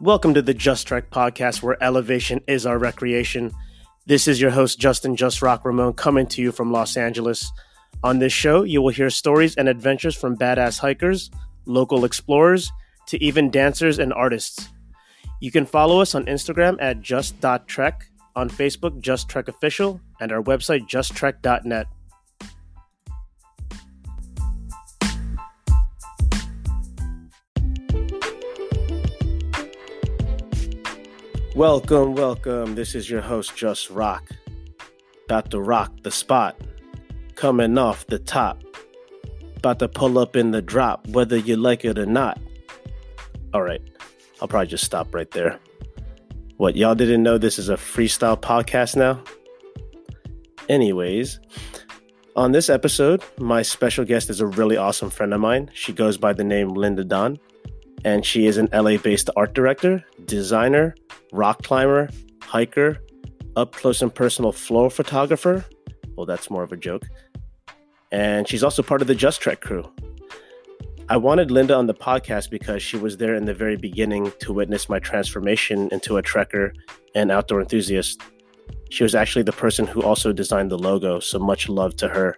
Welcome to the Just Trek podcast, where elevation is our recreation. This is your host, Justin Just Rock Ramon, coming to you from Los Angeles. On this show, you will hear stories and adventures from badass hikers, local explorers, to even dancers and artists. You can follow us on Instagram at just.trek, on Facebook, Just Trek Official, and our website, justtrek.net. Welcome, welcome. This is your host, Just Rock. About to rock the spot. Coming off the top. About to pull up in the drop, whether you like it or not. All right, I'll probably just stop right there. What, y'all didn't know this is a freestyle podcast now? Anyways, on this episode, my special guest is a really awesome friend of mine. She goes by the name Linda Don, and she is an LA based art director, designer, rock climber, hiker, up close and personal floor photographer. Well, that's more of a joke. And she's also part of the Just Trek crew. I wanted Linda on the podcast because she was there in the very beginning to witness my transformation into a trekker and outdoor enthusiast. She was actually the person who also designed the logo, so much love to her.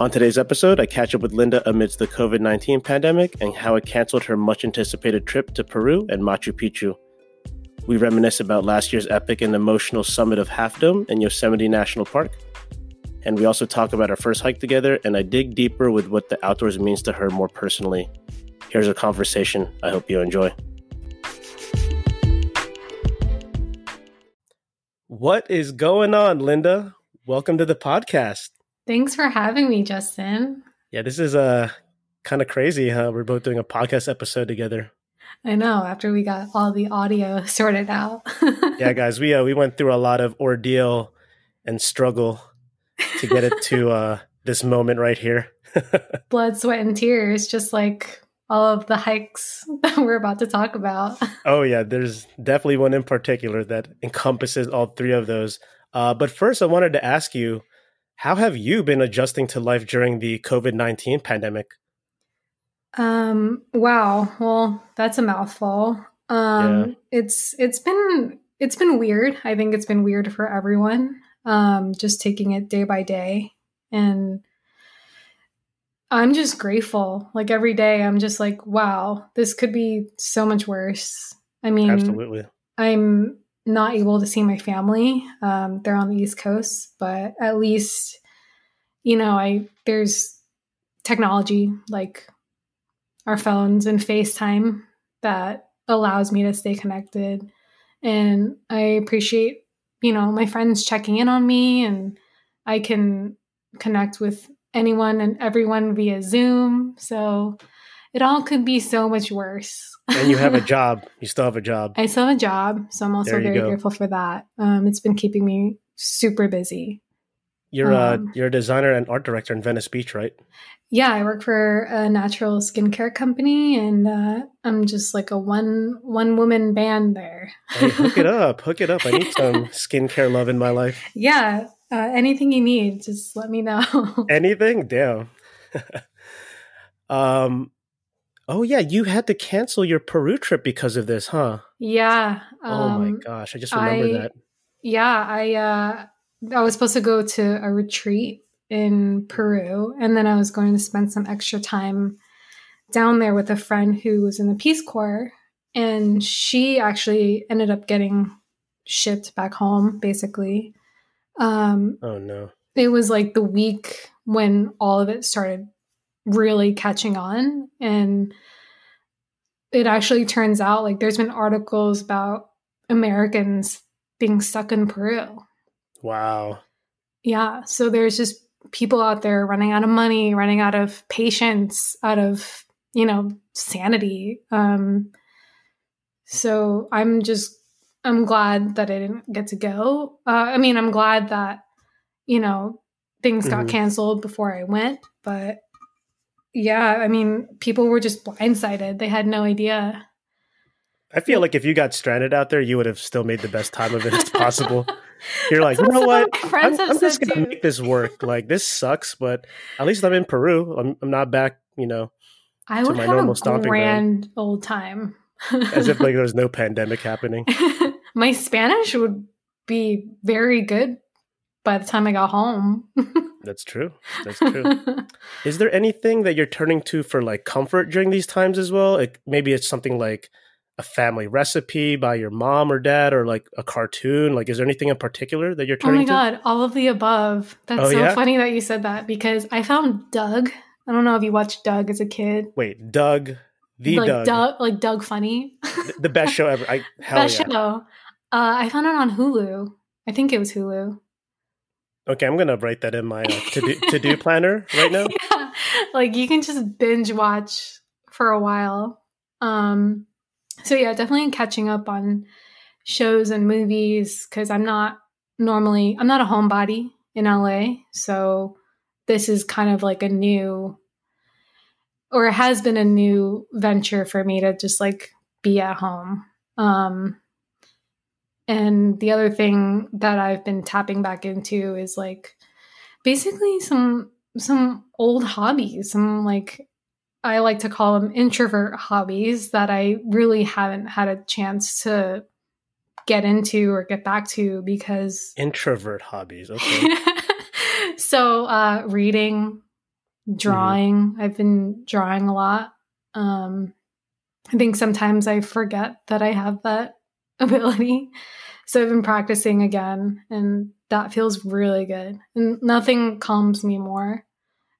On today's episode, I catch up with Linda amidst the COVID 19 pandemic and how it canceled her much anticipated trip to Peru and Machu Picchu. We reminisce about last year's epic and emotional summit of Half Dome in Yosemite National Park. And we also talk about our first hike together, and I dig deeper with what the outdoors means to her more personally. Here's a conversation I hope you enjoy. What is going on, Linda? Welcome to the podcast. Thanks for having me, Justin. Yeah, this is uh, kind of crazy, huh? We're both doing a podcast episode together. I know. After we got all the audio sorted out. yeah, guys, we uh, we went through a lot of ordeal and struggle to get it to uh, this moment right here. Blood, sweat, and tears, just like all of the hikes that we're about to talk about. oh yeah, there's definitely one in particular that encompasses all three of those. Uh, but first, I wanted to ask you, how have you been adjusting to life during the COVID nineteen pandemic? Um, wow. Well, that's a mouthful. Um, yeah. it's it's been it's been weird. I think it's been weird for everyone. Um, just taking it day by day and I'm just grateful. Like every day I'm just like, wow, this could be so much worse. I mean, Absolutely. I'm not able to see my family. Um, they're on the East Coast, but at least you know, I there's technology like our phones and FaceTime that allows me to stay connected. And I appreciate, you know, my friends checking in on me and I can connect with anyone and everyone via Zoom. So it all could be so much worse. and you have a job. You still have a job. I still have a job. So I'm also very go. grateful for that. Um, it's been keeping me super busy. You're um, a you're a designer and art director in Venice Beach, right? Yeah, I work for a natural skincare company, and uh, I'm just like a one one woman band there. hey, hook it up, hook it up. I need some skincare love in my life. Yeah, uh, anything you need, just let me know. anything, damn. um, oh yeah, you had to cancel your Peru trip because of this, huh? Yeah. Um, oh my um, gosh, I just remember I, that. Yeah, I uh, I was supposed to go to a retreat in Peru, and then I was going to spend some extra time down there with a friend who was in the Peace Corps, and she actually ended up getting shipped back home, basically. Um, oh no! It was like the week when all of it started really catching on, and it actually turns out like there's been articles about Americans being stuck in Peru Wow. Yeah. So there's just people out there running out of money, running out of patience, out of, you know, sanity. Um, so I'm just, I'm glad that I didn't get to go. Uh, I mean, I'm glad that, you know, things got mm-hmm. canceled before I went, but yeah, I mean, people were just blindsided. They had no idea. I feel like if you got stranded out there, you would have still made the best time of it as possible. You're like, you know what? I'm, I'm just gonna too. make this work. Like this sucks, but at least I'm in Peru. I'm, I'm not back. You know, I would have a grand ground. old time. As if like there's no pandemic happening. my Spanish would be very good by the time I got home. That's true. That's true. Is there anything that you're turning to for like comfort during these times as well? Like maybe it's something like a family recipe by your mom or dad or like a cartoon? Like is there anything in particular that you're turning to? oh my to? god, all of the above. That's Oh, so yeah? funny that you said that because I found Doug. I don't know if you watched Doug as a kid. Wait, Doug, the like Doug, Doug, like Doug Funnie. th- the best show ever. I hell that yeah. show. Uh, I found it on Hulu. I think it was Hulu. Okay, I'm gonna write that in my uh, to do to do planner right now. yeah. Like you can just binge watch for a while. Um so yeah, definitely catching up on shows and movies cuz I'm not normally I'm not a homebody in LA, so this is kind of like a new or it has been a new venture for me to just like be at home. Um and the other thing that I've been tapping back into is like basically some some old hobbies, some like I like to call them introvert hobbies that I really haven't had a chance to get into or get back to because Introvert hobbies. Okay. so uh reading drawing i've been drawing a lot um i think sometimes i forget that i have that ability. So i've been practicing again and that feels really good. And nothing calms me more.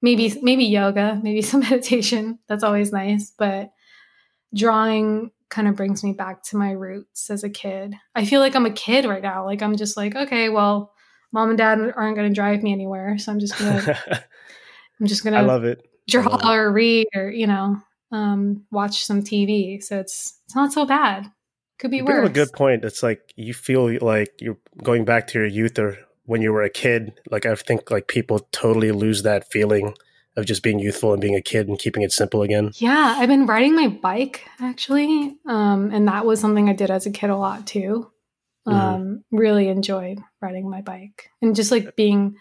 Maybe maybe yoga maybe some meditation. That's always nice but drawing kind of brings me back to my roots as a kid. I feel like i'm a kid right now. Like i'm just like okay well mom and dad aren't going to drive me anywhere so i'm just going to i'm just going to I love it. draw love or read or you know um, watch some tv so it's it's not so bad could be You worse a good point. It's like you feel like you're going back to your youth or when you were a kid. Like I think like people totally lose that feeling of just being youthful and being a kid and keeping it simple again. yeah i've been riding my bike actually um, and that was something i did as a kid a lot too Mhm. um, really enjoyed riding my bike and just like being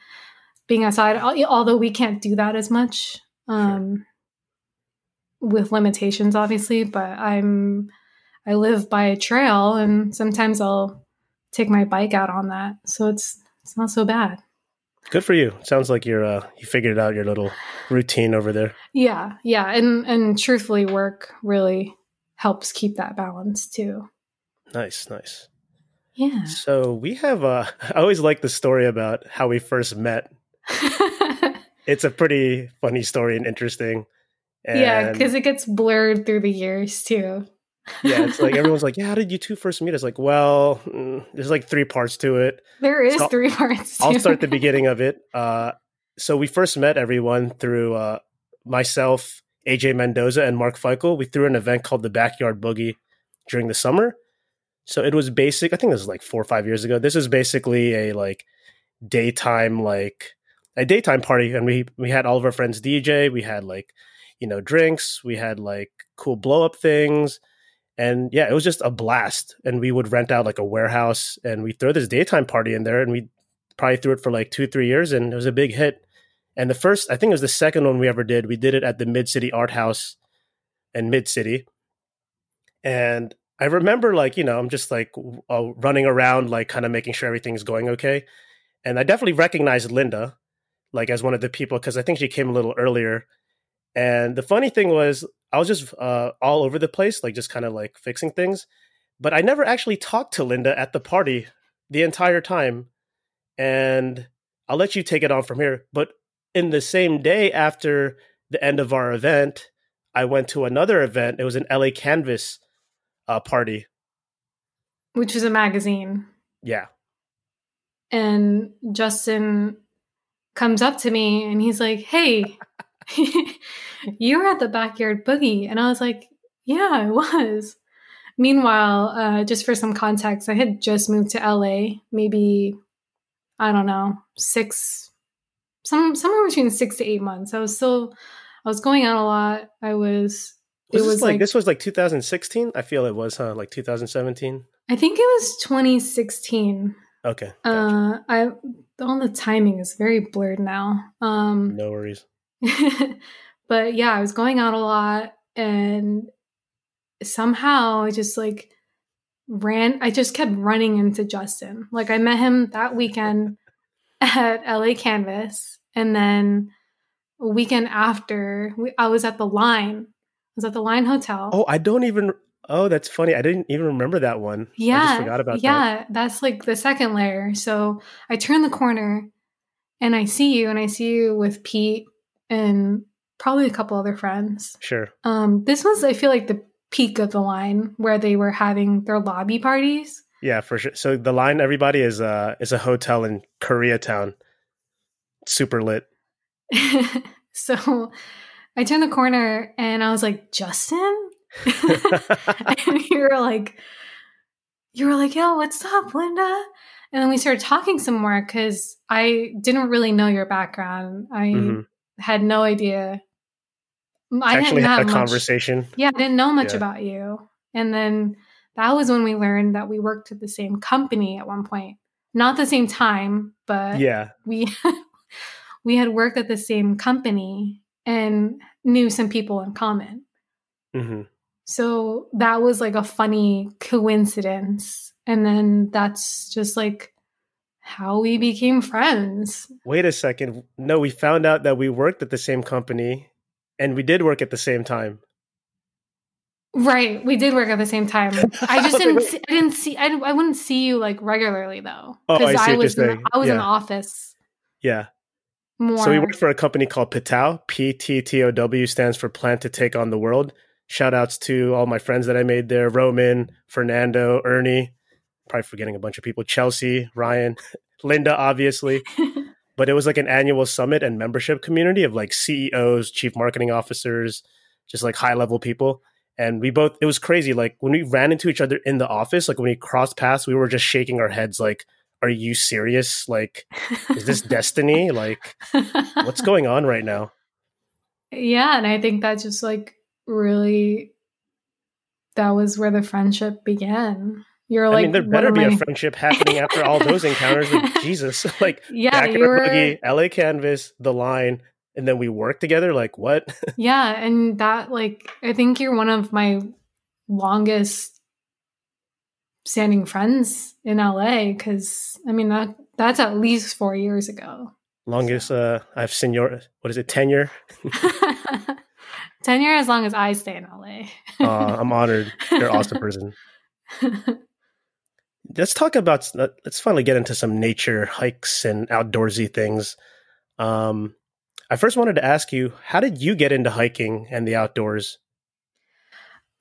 being outside although we can't do that as much um, with limitations obviously but i'm i live by a trail and sometimes i'll take my bike out on that so it's it's not so bad Good for you. Sounds like you're uh, you figured out your little routine over there. yeah yeah and and truthfully work really helps keep that balance too Nice, nice. yeah So we have uh I always like the story about how we first met. It's a pretty funny story and interesting. And yeah because it gets blurred through the years too yeah, it's like everyone's like, "Yeah, how did you two first meet?" It's like, well, mm, there's like three parts to it. there is So- three parts I'll start the beginning of it. Uh, so we first met everyone through uh, myself, AJ Mendoza, and Mark Feichel. We threw an event called the Backyard Boogie during the summer. So it was basic. I think this was like four or five years ago. This is basically a like daytime like a daytime party, and we we had all of our friends DJ. We had like you know drinks. We had like cool blow up things. And yeah, it was just a blast. And we would rent out like a warehouse and we throw this daytime party in there and we probably threw it for like two, three years and it was a big hit. And the first, I think it was the second one we ever did. We did it at the Mid City Art House in Mid City. And I remember like, you know, I'm just like uh, running around, like kind of making sure everything's going okay. And I definitely recognized Linda like as one of the people because I think she came a little earlier. And the funny thing was, I was just uh, all over the place, like just kind of like fixing things. But I never actually talked to Linda at the party the entire time. And I'll let you take it on from here. But in the same day after the end of our event, I went to another event. It was an LA Canvas uh, party. which is a magazine Yeah. and Justin comes up to me and he's like, "Hey, you were at the backyard boogie," and I was like, "Yeah, I was." Meanwhile, uh, just for some context, I had just moved to LA, maybe I don't know, six, some somewhere between six to eight months. I was still, I was going out a lot. I was. Was it was like, like, this was like 2016? I feel it was, huh? Like 2017. I think it was 2016. Okay. gotcha. Uh, I all the timing is very blurred now. Um, no worries. but yeah, I was going out a lot and somehow I just like ran I just kept running into Justin. Like I met him that weekend at LA Canvas and then a weekend after we, I was at the line. I was at the Line Hotel. Oh, I don't even Oh, that's funny. I didn't even remember that one. Yeah. I just forgot about that. yeah, that. that's like the second layer. So I turn the corner and I see you and I see you with Pete and probably a couple other friends. Sure. Um, this was I feel like the peak of the line where they were having their lobby parties. Yeah, for sure. So the line everybody is uh is a hotel in Koreatown. Super lit. so I turned the corner and I was like, Justin? and you were like, you were like, yo, what's up, Linda? And then we started talking some more because I didn't really know your background. I Mhm. had no idea. I Actually had a much- conversation. Yeah, I didn't know much Yeah. about you. And then that was when we learned that we worked at the same company at one point. Not the same time, but Yeah. we we had worked at the same company and knew some people in common. hmm So that was like a funny coincidence. And then that's just like how we became friends. Wait a second. No, we found out that we worked at the same company and we did work at the same time. Right. We did work at the same time. I I just didn't see, I didn't see I, I wouldn't see you like regularly though. Oh, I you're was in. I was in the office Yeah. more. So we worked for a company called Pitow. P T T O W stands for Plan to Take on the World. Shout outs to all my friends that I made there Roman, Fernando, Ernie. Probably forgetting a bunch of people. Chelsea, Ryan, Linda, obviously. But it was like an annual summit and membership community of like CEOs, chief marketing officers, just like high level people. And we both, it was crazy. Like when we ran into each other in the office, like when we crossed paths, we were just shaking our heads like, are you serious? Like, is this destiny? Like, what's going on right now? Yeah, and I think that just like really that was where the friendship began. You're I mean, there better be my- a friendship happening after all those encounters. Like, Jesus, like Yeah, back in you our were boogie, LA Canvas, the line, and then we work together. Like, what? Yeah, and that like I think you're one of my longest standing friends in LA cuz I mean that that's at least 4 years ago. Longest uh I've senior what is it, tenure? tenure as long as I stay in LA. Uh, I'm honored. You're an awesome person. Let's talk about let's finally get into some nature hikes and outdoorsy things. Um I first wanted to ask you, how did you get into hiking and the outdoors?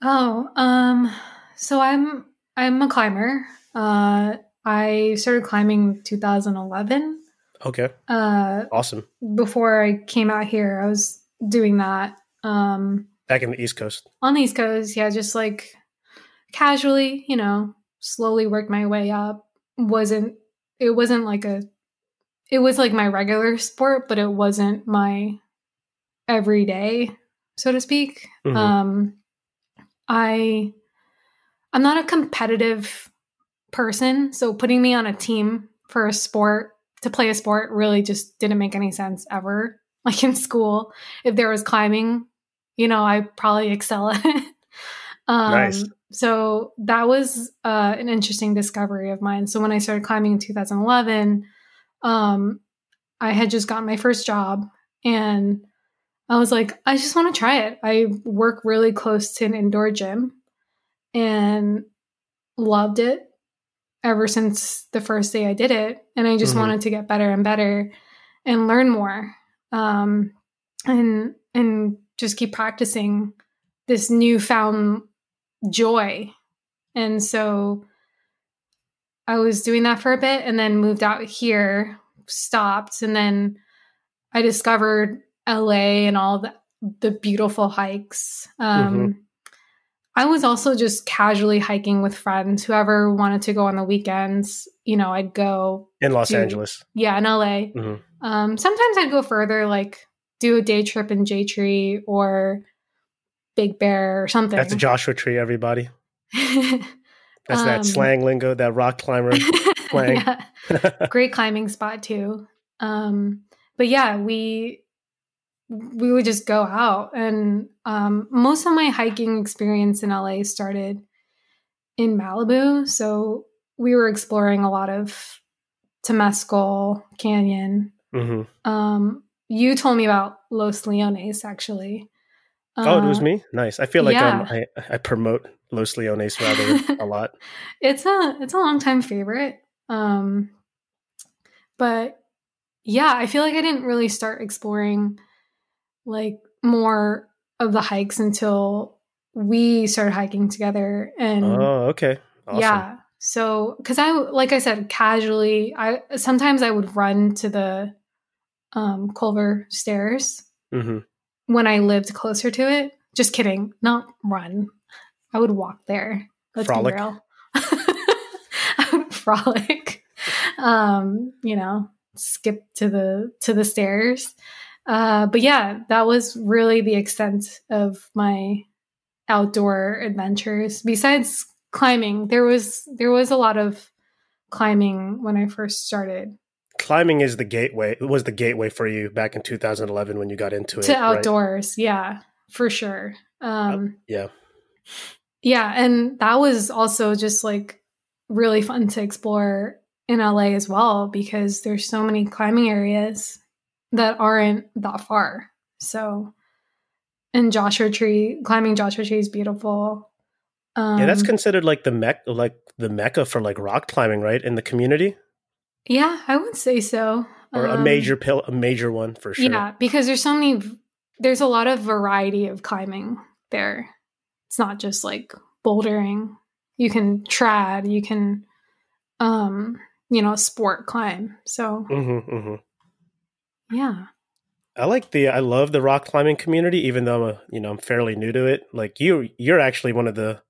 Oh, um, so I'm I'm a climber. Uh, I started climbing 2011. Okay, Uh, awesome. before I came out here, I was doing that. Um, Back in the East Coast. on the East Coast, yeah, just like casually, you know, slowly worked my way up. wasn't It wasn't like a. It was like my regular sport, but it wasn't my everyday, so to speak. Mhm. Um, I I'm not a competitive person, so putting me on a team for a sport to play a sport really just didn't make any sense ever. Like in school, if there was climbing, you know, I probably excel at it. Um, Nice. So that was uh, an interesting discovery of mine. So when I started climbing in 2011, um, I had just gotten my first job and I was like, I just want to try it. I work really close to an indoor gym and loved it ever since the first day I did it. And I just Mhm. wanted to get better and better and learn more. Um, and and just keep practicing this newfound joy. And so I was doing that for a bit and then moved out here, stopped, and then I discovered LA and all the, the beautiful hikes. Um, I was also just casually hiking with friends. Whoever wanted to go on the weekends, you know, I'd go. In Los Dude. Angeles. Yeah, in LA. Mhm. Um, sometimes I'd go further, like do a day trip in J Tree or Big Bear or something. That's a Joshua tree, everybody. That's Um, that slang lingo, that rock climber slang. great climbing spot too. Um, but yeah, we we would just go out. And um, most of my hiking experience in LA started in Malibu. So we were exploring a lot of Temescal Canyon. Mm-hmm. Um, you told me about Los Leones, actually. Oh, it was Uh, me. Nice. I feel like yeah. um, I I promote Los Leones rather a lot. it's a it's a long time favorite. Um, but yeah, I feel like I didn't really start exploring like more of the hikes until we started hiking together and Oh, okay. Awesome. yeah so because i like i said casually i sometimes i would run to the um culver stairs hmm when i lived closer to it. Just kidding. Not run. I would walk there. Let's Frolic. be real. I would frolic. Um you know skip to the to the stairs. Uh but yeah that was really the extent of my outdoor adventures. Besides climbing there was there was a lot of climbing when i first started Climbing is the gateway. It was the gateway for you back in 2011 when you got into it. to right? outdoors yeah for sure um Yeah. yeah and that was also just like really fun to explore in la as well because there's so many climbing areas that aren't that far so and joshua tree climbing joshua tree is beautiful um, yeah, that's considered like the mec, like the mecca for like rock climbing, right? In the community, yeah i would say so or a Um, major pill, a major one for sure. Yeah, because there's so many, there's a lot of variety of climbing there. It's not just like bouldering. You can trad, you can, um, you know, sport climb. So hmm hmm yeah, I like the I love the rock climbing community, even though I'm a, you know I'm fairly new to it. Like you, you're actually one of the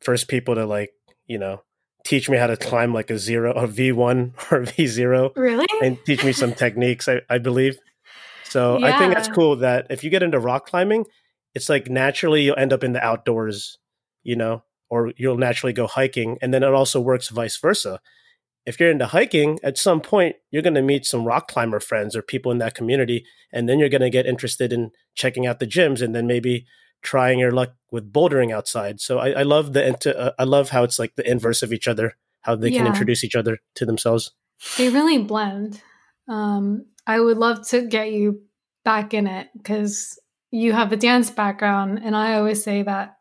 first people to like you know teach me how to climb like a zero, a V one or V zero, really. and teach me some techniques. I, I believe. So I think that's cool that if you get into rock climbing, it's like naturally you'll end up in the outdoors, you know, or you'll naturally go hiking, and then it also works vice versa. If you're into hiking, at some point you're going to meet some rock climber friends or people in that community, and then you're going to get interested in checking out the gyms, and then maybe trying your luck with bouldering outside. So I, I love the uh, I love how it's like the inverse of each other, how they can introduce each other to themselves. They really blend. Um, I would love to get you back in it because you have a dance background, and I always say that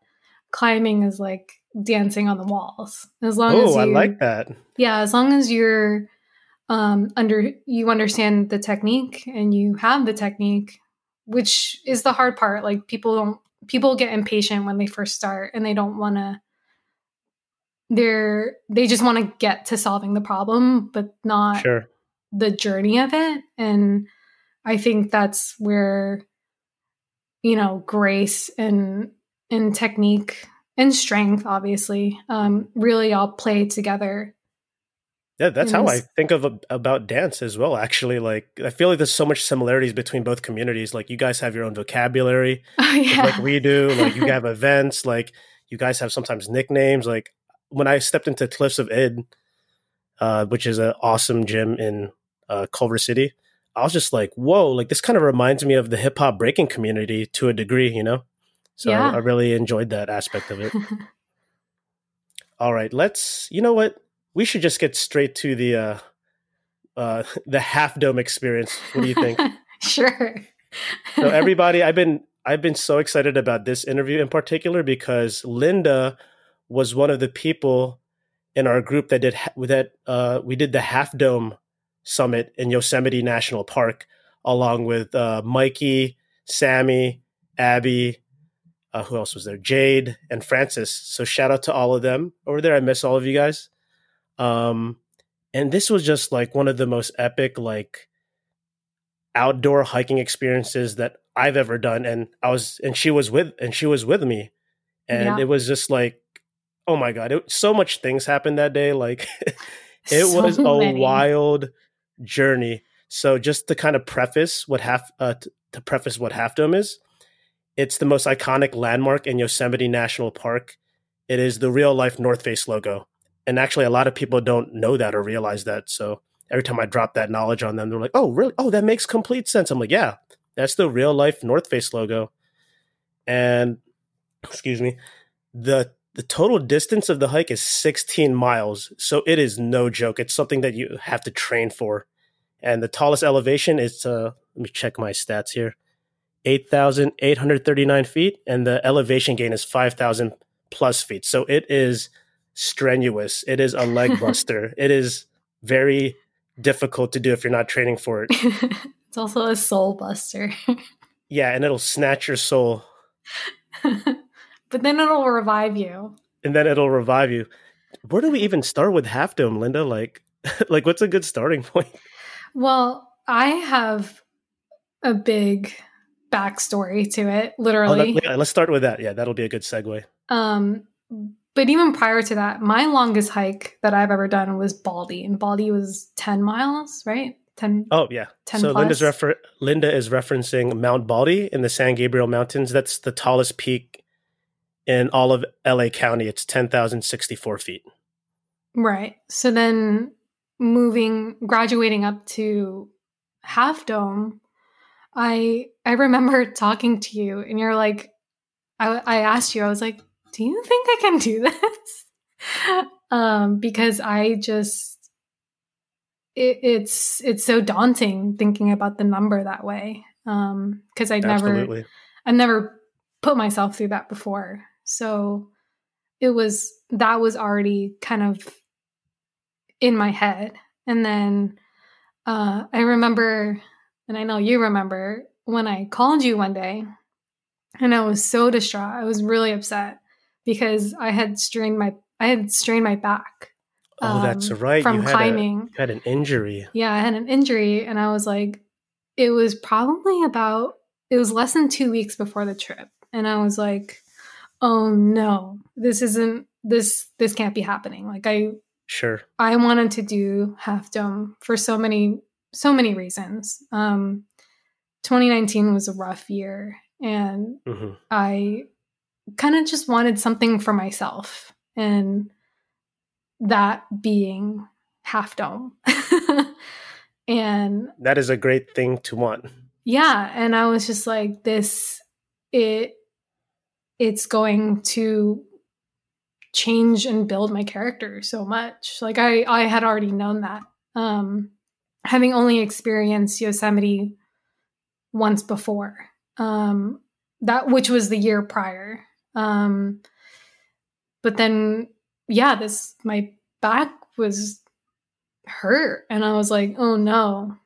climbing is like dancing on the walls. As long as Oh, you, I like that. yeah as long as you're um under you understand the technique and you have the technique which is the hard part like people don't people get impatient when they first start and they don't want to they're they just want to get to solving the problem but not Sure. the journey of it and i think that's where you know grace and and technique and strength obviously um really all play together Yeah, that's how I think of about dance as well. Actually, like I feel like there's so much similarities between both communities. Like you guys have your own vocabulary, oh yeah like we do. Like you have events. Like you guys have sometimes nicknames. Like when I stepped into Cliffs of Id, uh, which is an awesome gym in uh, Culver City, I was just like, whoa! Like this kind of reminds me of the hip hop breaking community to a degree, you know. So Yeah. I really enjoyed that aspect of it. All right, let's. You know what? We should just get straight to the uh, uh, the half dome experience. What do you think? sure. so everybody, I've been I've been so excited about this interview in particular because Linda was one of the people in our group that did that uh, we did the half dome summit in Yosemite National Park along with uh, Mikey, Sammy, Abby. Uh, who else was there? Jade and Francis. So shout out to all of them over there. I miss all of you guys. Um, and this was just like one of the most epic, like outdoor hiking experiences that I've ever done. And I was, and she was with, and she was with me, and Yeah. it was just like, oh my god, it, so much things happened that day. Like it So was a many. wild journey. So just to kind of preface what half, uh, to preface what Half Dome is, it's the most iconic landmark in Yosemite National Park. It is the real life North Face logo. And actually, a lot of people don't know that or realize that. So every time I drop that knowledge on them, they're like, oh, really? Oh, that makes complete sense. I'm like, yeah, That's the real life North Face logo. And excuse me, the the total distance of the hike is 16 miles. So it is no joke. It's something that you have to train for. And the tallest elevation is uh let me check my stats here. 8,839 feet and the elevation gain is 5,000 plus feet. So it is strenuous. It is a leg buster. it is very difficult to do if you're not training for it. it's also a soul buster. yeah, and it'll snatch your soul. but then it'll revive you. And then it'll revive you. Where do we even start with Half Dome, Linda? Like like what's a good starting point? Well, I have a big backstory to it, literally. Oh, let, us start with that. Yeah, that'll be a good segue. Um, but even prior to that, my longest hike that I've ever done was Baldy, and Baldy was ten miles, right? Ten. Oh yeah. 10 so plus. Linda's refer- Linda is referencing Mount Baldy in the San Gabriel Mountains. That's the tallest peak in all of LA County. It's ten thousand sixty four feet. Right. So then moving, graduating up to Half Dome, I I remember talking to you, and you're like, I I asked you, I was like, do you think I can do this? um, because I just it, it's it's so daunting thinking about the number that way. Um, because I never I never put myself through that before. So it was that was already kind of in my head. And then uh, I remember, and I know you remember, when I called you one day and I was so distraught. I was really upset because I had strained my I had strained my back. Oh, um, that's right. From you climbing. A, had an injury. Yeah, I had an injury, and I was like, it was probably about it was less than two weeks before the trip, and I was like, oh no, this isn't this this can't be happening. Like I sure I wanted to do half dome for so many so many reasons. Um, 2019 was a rough year, and mm-hmm. I kind of just wanted something for myself and that being half dome. And that is a great thing to want. Yeah and i was just like this it it's going to change and build my character so much. Like i i had already known that. Um having only experienced yosemite once before um that which was the year prior um, but then, yeah, this, my back was hurt. And I was like, oh no,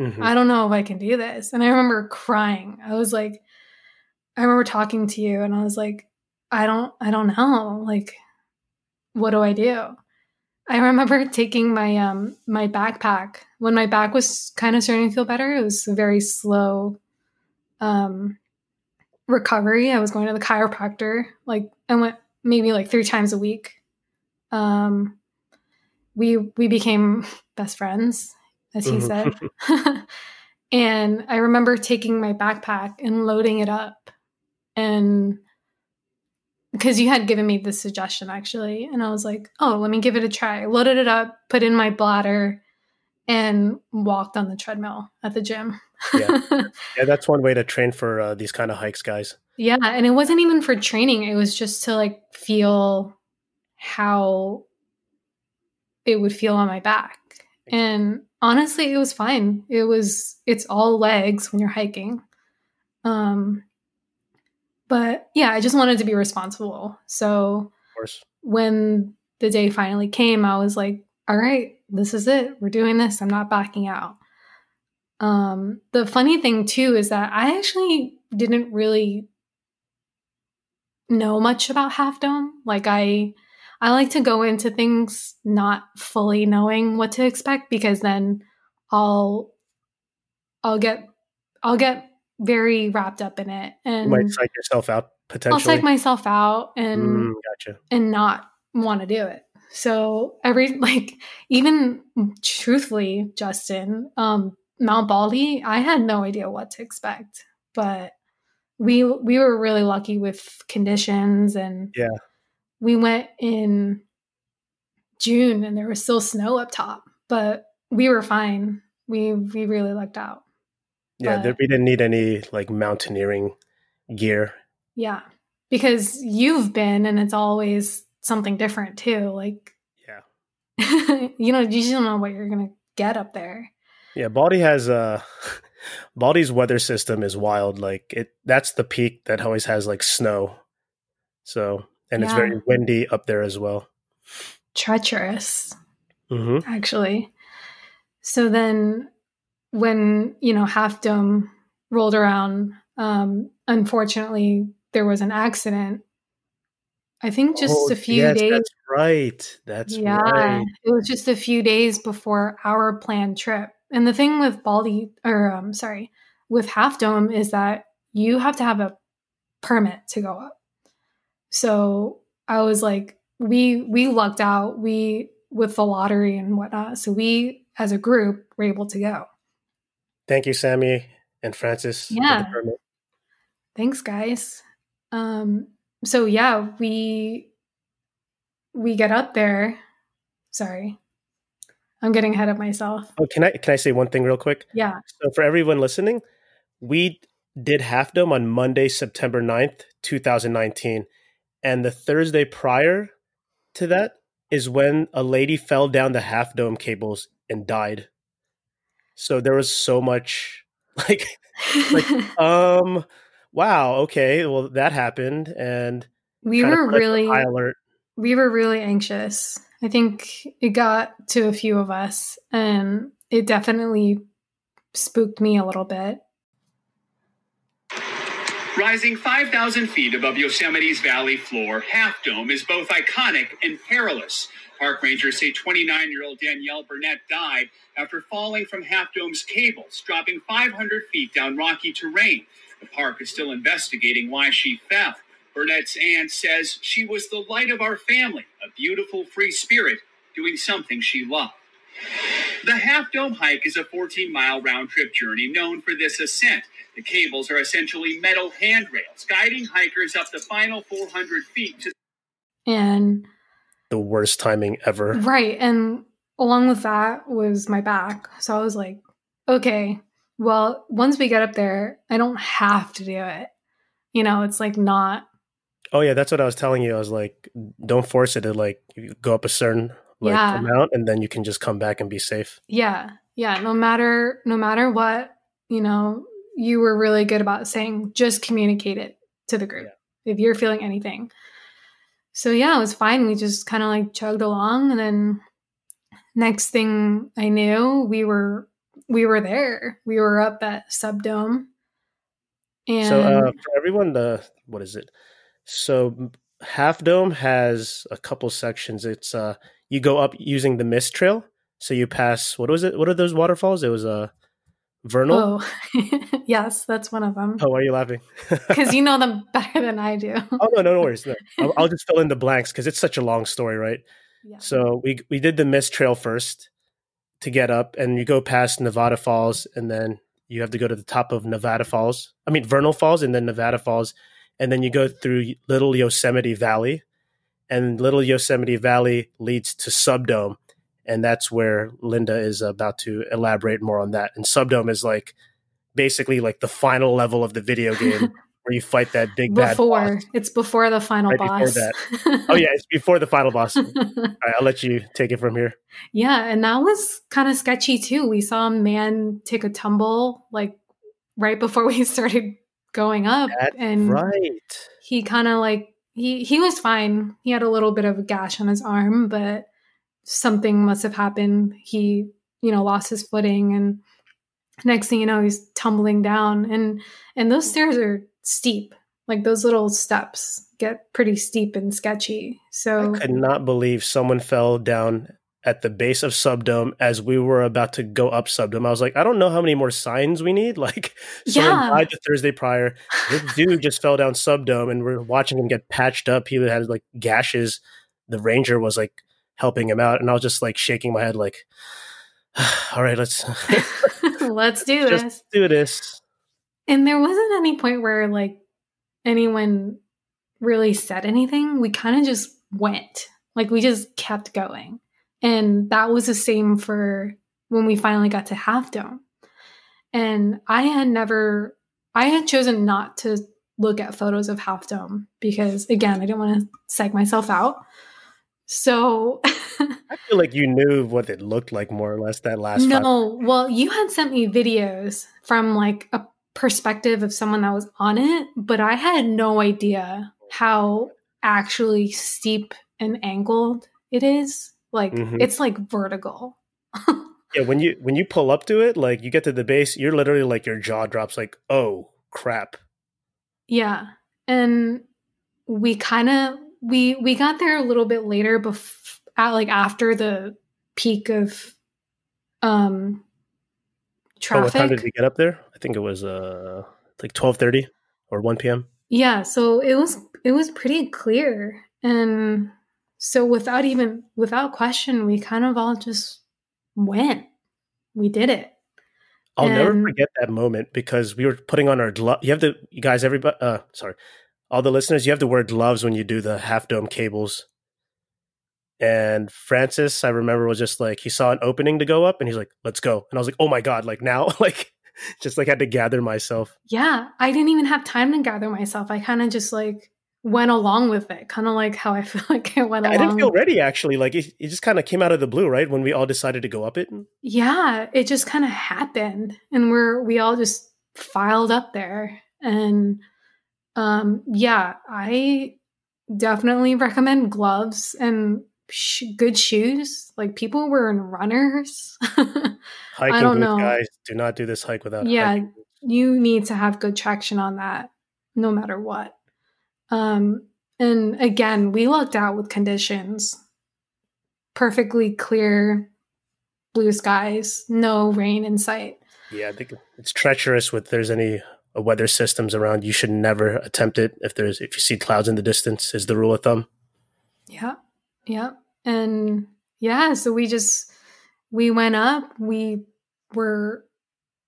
mm-hmm. I don't know if I can do this. And I remember crying. I was like, I remember talking to you and I was like, I don't, I don't know. Like, what do I do? I remember taking my um my backpack when my back was kind of starting to feel better. It was a very slow um recovery. I was going to the chiropractor. Like I went maybe like three times a week. Um, we we became best friends, as he said. and I remember taking my backpack and loading it up, and because you had given me this suggestion actually, and I was like, oh, let me give it a try. I loaded it up, put in my bladder, and walked on the treadmill at the gym. yeah. yeah, that's one way to train for uh, these kind of hikes, guys. Yeah, and it wasn't even for training. It was just to like feel how it would feel on my back. And honestly, it was fine. It was it's all legs when you're hiking. Um but yeah, I just wanted to be responsible. So when the day finally came, I was like, all right, this is it. We're doing this. I'm not backing out. Um, the funny thing too is that I actually didn't really know much about Half Dome. Like I I like to go into things not fully knowing what to expect because then I'll I'll get I'll get very wrapped up in it and you might psych yourself out potentially. I'll psych myself out and mm, gotcha. and not want to do it. So every like even truthfully, Justin, um, Mount Baldy, I had no idea what to expect, but we we were really lucky with conditions and yeah, we went in June and there was still snow up top, but we were fine. We we really lucked out. Yeah, there, we didn't need any like mountaineering gear. Yeah. Because you've been and it's always something different too. Like Yeah. you know, you just don't know what you're gonna get up there. Yeah, Baldy has uh Baldy's weather system is wild. Like it that's the peak that always has like snow. So and it's very windy up there as well. Treacherous, mm-hmm. actually. So then when, you know, Half Dome rolled around, um, unfortunately there was an accident. I think just a few days Oh, That's right. That's yeah, right. it was just a few days before our planned trip. And the thing with Baldy, or um, sorry, with Half Dome is that you have to have a permit to go up. So I was like, we we lucked out. We with the lottery and whatnot. So we, as a group, were able to go. Thank you, Sammy and Francis. for the Yeah. Thanks, guys. Um, so yeah, we we get up there. Sorry, I'm getting ahead of myself. Oh, can I can I say one thing real quick? Yeah. So for everyone listening, we did Half Dome on Monday, September 9th, 2019. And the Thursday prior to that is when a lady fell down the Half Dome cables and died. So there was so much like Like, um wow, okay, well that happened and we were put us on really high alert. we were really anxious. I think it got to a few of us and it definitely spooked me a little bit. Rising 5,000 feet above Yosemite's valley floor, Half Dome is both iconic and perilous. Park rangers say 29 year old Danielle Burnett died after falling from Half Dome's cables, dropping 500 feet down rocky terrain. The park is still investigating why she fell. Burnett's aunt says she was the light of our family, a beautiful free spirit doing something she loved. The Half Dome hike is a 14 mile round trip journey known for this ascent. The cables are essentially metal handrails, guiding hikers up the final 400 feet to And The worst timing ever. right, and along with that was my back. So I was like, okay, well, once we get up there, I don't have to do it. You know, it's like not Oh yeah, that's what I was telling you. I was like, don't force it to like go up a certain like Yeah. amount and then you can just come back and be safe. yeah yeah no matter no matter what you know you were really good about saying just communicate it to the group if you're feeling anything so yeah it was fine we just kind of like chugged along and then next thing i knew we were we were there we were up at subdome and So uh, for everyone, the what is it? So Half Dome has a couple sections. It's uh you go up using the mist trail. So you pass what was it? What are those waterfalls? It was a uh, Vernal. oh yes that's one of them Oh, why are you laughing? because you know them better than i do oh no, no, no worries. No. I'll, I'll just fill in the blanks because it's such a long story, right? yeah. So we we did the mist trail first to get up, and you go past Nevada Falls, and then you have to go to the top of Nevada Falls. I mean Vernal Falls, and then Nevada Falls, and then you go through Little Yosemite Valley, and Little Yosemite Valley leads to Subdome, and that's where Linda is about to elaborate more on that. And Subdome is like basically like the final level of the video game where you fight that big bad before it's before the final Right boss. Oh yeah, it's before the final boss. All right, I'll let you take it from here. yeah and that was kind of sketchy too we saw a man take a tumble like right before we started going up That's and right. he kind of like he he was fine he had a little bit of a gash on his arm but something must have happened he you know lost his footing and next thing you know he's tumbling down and and those stairs are steep like those little steps get pretty steep and sketchy so I could not believe someone fell down at the base of Subdome as we were about to go up Subdome. I was like, I don't know how many more signs we need. Like, someone Yeah. died the Thursday prior. This dude just fell down Subdome, and we're watching him get patched up. He had like gashes. The ranger was like helping him out, and I was just like shaking my head, like, all right, let's let's do this just do this. And there wasn't any point where like anyone really said anything. We kind of just went. Like we just kept going. And that was the same for when we finally got to Half Dome. And I had never, I had chosen not to look at photos of Half Dome because, again, I didn't want to psych myself out. So I feel like you knew what it looked like more or less that last. No, well, you had sent me videos from like a perspective of someone that was on it, but I had no idea how actually steep and angled it is. Like mm-hmm. it's like vertical. yeah, when you when you pull up to it, like you get to the base, you're literally like your jaw drops like, "Oh, crap." Yeah. And we kind of we we got there a little bit later before like after the peak of um traffic. Oh, what time did we get up there? I think it was uh like 12:30 or 1 p.m. Yeah, so it was it was pretty clear and so without even without question we kind of all just went. We did it. I'll and, never forget that moment because we were putting on our glove. You have to, you guys, everybody, uh, sorry, all the listeners, you have to wear gloves when you do the half dome cables. And Francis, I remember, was just like, he saw an opening to go up and he's like, let's go. And I was like, oh my God, like now, like, just like had to gather myself. Yeah. I didn't even have time to gather myself. I kind of just like went along with it, kind of like how I feel like I went along. I didn't feel ready actually. Like it, it just kind of came out of the blue, right? When we all decided to go up it. Yeah. It just kind of happened. And we're, we all just filed up there. And um, yeah, I definitely recommend gloves and sh- good shoes. Like people were in runners. Hiking I don't know. guys, do not do this hike without. Yeah, hiking. you need to have good traction on that, no matter what. Um, and again, we lucked out with conditions. Perfectly clear blue skies, no rain in sight. Yeah, I think it's treacherous with there's any weather systems around. You should never attempt it if there's if you see clouds in the distance is the rule of thumb. Yeah. Yeah. And yeah, so we just we went up, we were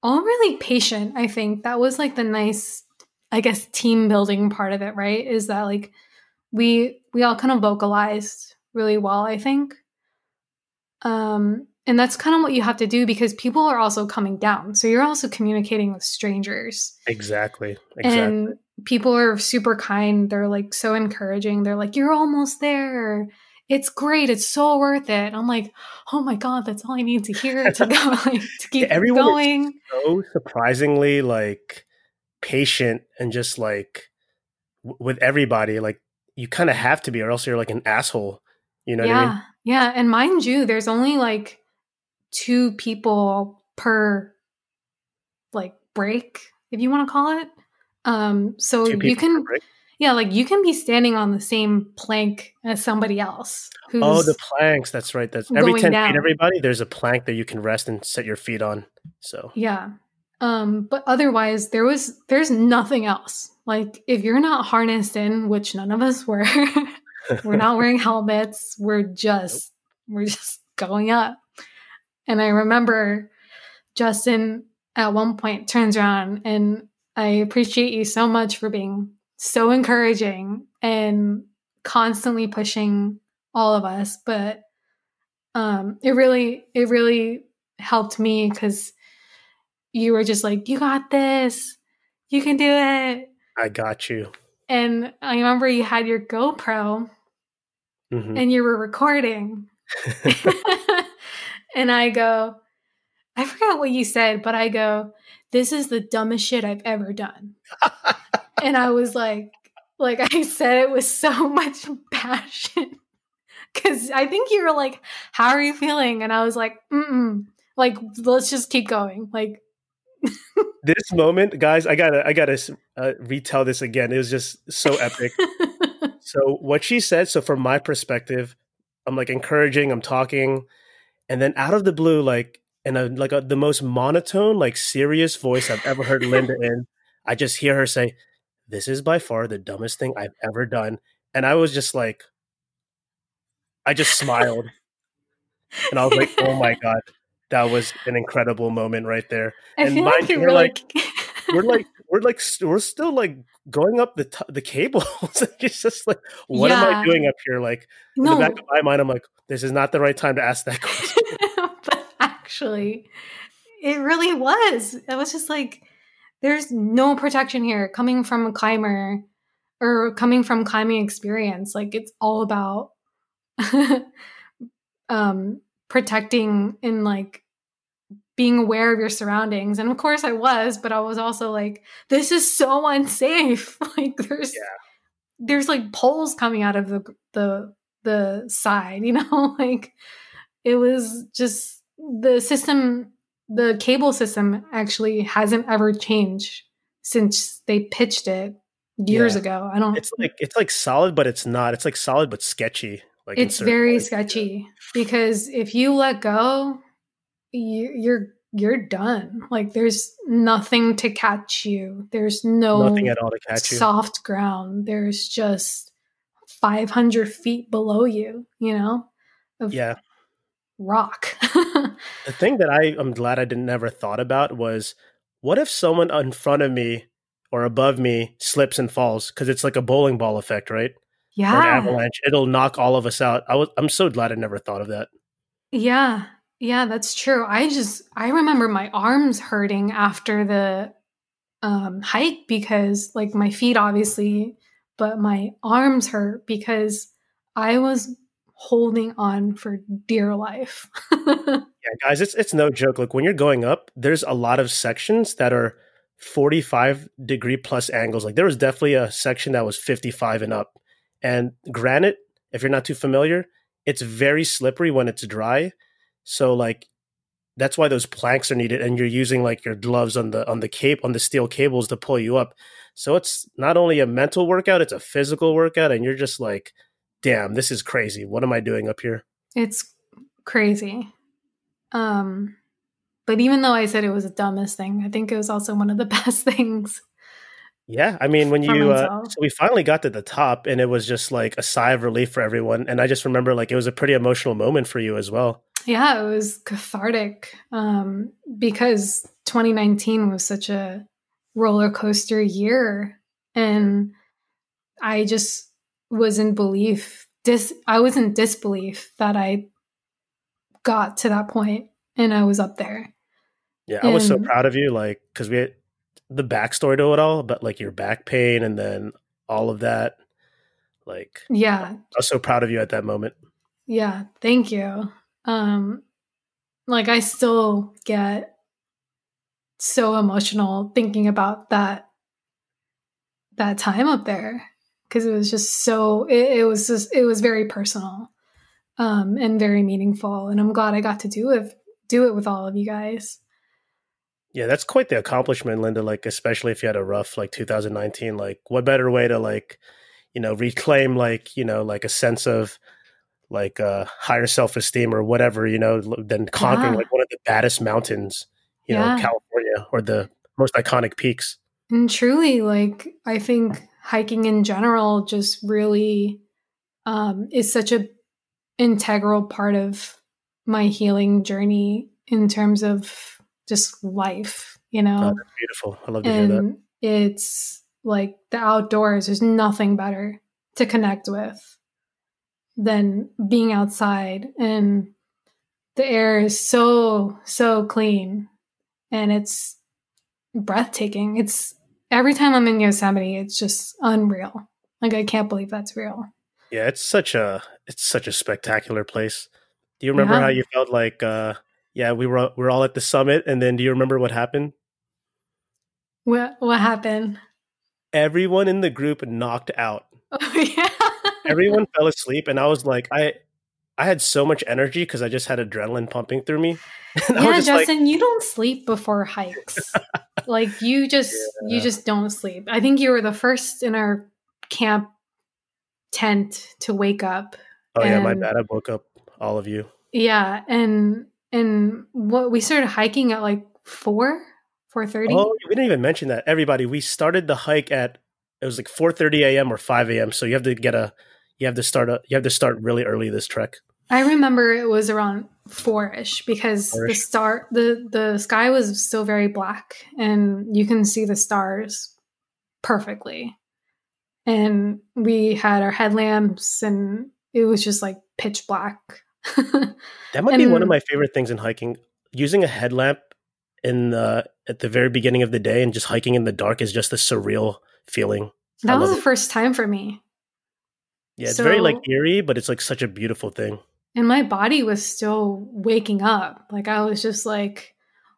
all really patient, I think. That was like the nice I guess team building part of it, right? Is that like we we all kind of vocalized really well, I think. Um and that's kind of what you have to do because people are also coming down. So you're also communicating with strangers. Exactly. Exactly. And people are super kind. They're like so encouraging. They're like, you're almost there. It's great. It's so worth it. I'm like, oh my God, that's all I need to hear to go like, to keep yeah, everyone going. so surprisingly like patient and just like w- with everybody. Like you kind of have to be, or else you're like an asshole. You know yeah. I mean? Yeah. And mind you, there's only like two people per like break, if you want to call it. Um, so you can, yeah, like you can be standing on the same plank as somebody else. oh, the planks. That's right. That's every ten down. feet. Everybody, there's a plank that you can rest and set your feet on. So yeah, um, but otherwise, there was there's nothing else. Like if you're not harnessed in, which none of us were, we're not wearing helmets. We're just we're just going up. And I remember Justin at one point turns around and I appreciate you so much for being so encouraging and constantly pushing all of us. But um, it really, it really helped me because you were just like, you got this, you can do it. I got you. And I remember you had your GoPro mm-hmm. and you were recording. And I go, I forgot what you said, but I go, this is the dumbest shit I've ever done. and I was like, like I said it with so much passion. Cause I think you were like, how are you feeling? And I was like, mm like, let's just keep going. Like, this moment, guys, I gotta, I gotta uh, retell this again. It was just so epic. so what she said. So from my perspective, I'm like encouraging. I'm talking and then out of the blue, like in a like a, the most monotone, like serious voice I've ever heard Linda in, I just hear her say, "This is by far the dumbest thing I've ever done," and I was just like, I just smiled, and I was like, "Oh my god." That was an incredible moment right there. I and feel mind, like you're really... like we're like we're like we're still like going up the t- the cables. it's just like, what yeah. am I doing up here? Like no. in the back of my mind, I'm like, this is not the right time to ask that question. but actually, it really was. I was just like there's no protection here coming from a climber or coming from climbing experience. Like it's all about um protecting and like being aware of your surroundings. And of course I was, but I was also like, this is so unsafe. like there's yeah. there's like poles coming out of the the the side, you know? like it was just the system the cable system actually hasn't ever changed since they pitched it years yeah. ago. I don't It's like it's like solid but it's not. It's like solid but sketchy. Like it's very ways. sketchy because if you let go, you, you're you're done. Like there's nothing to catch you. There's no nothing at all to catch you. Soft ground. There's just 500 feet below you. You know. yeah. Rock. the thing that I am glad I didn't never thought about was what if someone in front of me or above me slips and falls because it's like a bowling ball effect, right? Yeah. Or an avalanche. It'll knock all of us out. I was I'm so glad I never thought of that. Yeah. Yeah, that's true. I just I remember my arms hurting after the um hike because like my feet obviously, but my arms hurt because I was holding on for dear life. yeah, guys, it's it's no joke. Like when you're going up, there's a lot of sections that are 45 degree plus angles. Like there was definitely a section that was 55 and up. And granite, if you're not too familiar, it's very slippery when it's dry. So like that's why those planks are needed and you're using like your gloves on the on the cape on the steel cables to pull you up. So it's not only a mental workout, it's a physical workout and you're just like damn, this is crazy. What am I doing up here? It's crazy. Um but even though I said it was the dumbest thing, I think it was also one of the best things. Yeah, I mean, when you uh, so we finally got to the top, and it was just like a sigh of relief for everyone. And I just remember like it was a pretty emotional moment for you as well. Yeah, it was cathartic um, because 2019 was such a roller coaster year, and I just was in belief. Dis, I was in disbelief that I got to that point and I was up there. Yeah, I was so proud of you, like because we had the backstory to it all, but like your back pain and then all of that. Like, yeah, I was so proud of you at that moment. Yeah, thank you. Um, like I still get so emotional thinking about that that time up there because it was just so it, it, was just it was very personal um and very meaningful and i'm glad i got to do it do it with all of you guys yeah that's quite the accomplishment linda like especially if you had a rough like 2019 like what better way to like you know reclaim like you know like a sense of like uh higher self-esteem or whatever you know than conquering yeah. like one of the baddest mountains you yeah. know california or the most iconic peaks and truly like i think hiking in general just really um, is such a integral part of my healing journey in terms of just life you know? Oh, beautiful. I love to and hear that. It's like the outdoors there's nothing better to connect with than being outside and the air is so so clean and it's breathtaking. It's every time I'm in Yosemite, it's just unreal. Like I can't believe that's real. Yeah, it's such a it's such a spectacular place. Do you remember yeah. how you felt like uh yeah, we were we are all at the summit and then do you remember what happened? What what happened? Everyone in the group knocked out. Oh yeah. Everyone fell asleep and I was like I I had so much energy because I just had adrenaline pumping through me. yeah, Justin, like... you don't sleep before hikes. Like you just yeah. you just don't sleep. I think you were the first in our camp tent to wake up. Oh and, yeah, my bad. I woke up all of you. Yeah, and and what we started hiking at like four, four thirty. Oh, we didn't even mention that. Everybody, we started the hike at it was like four thirty a.m. or five a.m. So you have to get a you have to start a, you have to start really early this trek. I remember it was around four-ish because four-ish. the star the the sky was still very black and you can see the stars perfectly. And we had our headlamps and it was just like pitch black. that might and, be one of my favorite things in hiking. Using a headlamp in the at the very beginning of the day and just hiking in the dark is just a surreal feeling. That was the it. first time for me. Yeah, it's very like eerie, but it's like such a beautiful thing. And my body was still waking up. Like I was just like,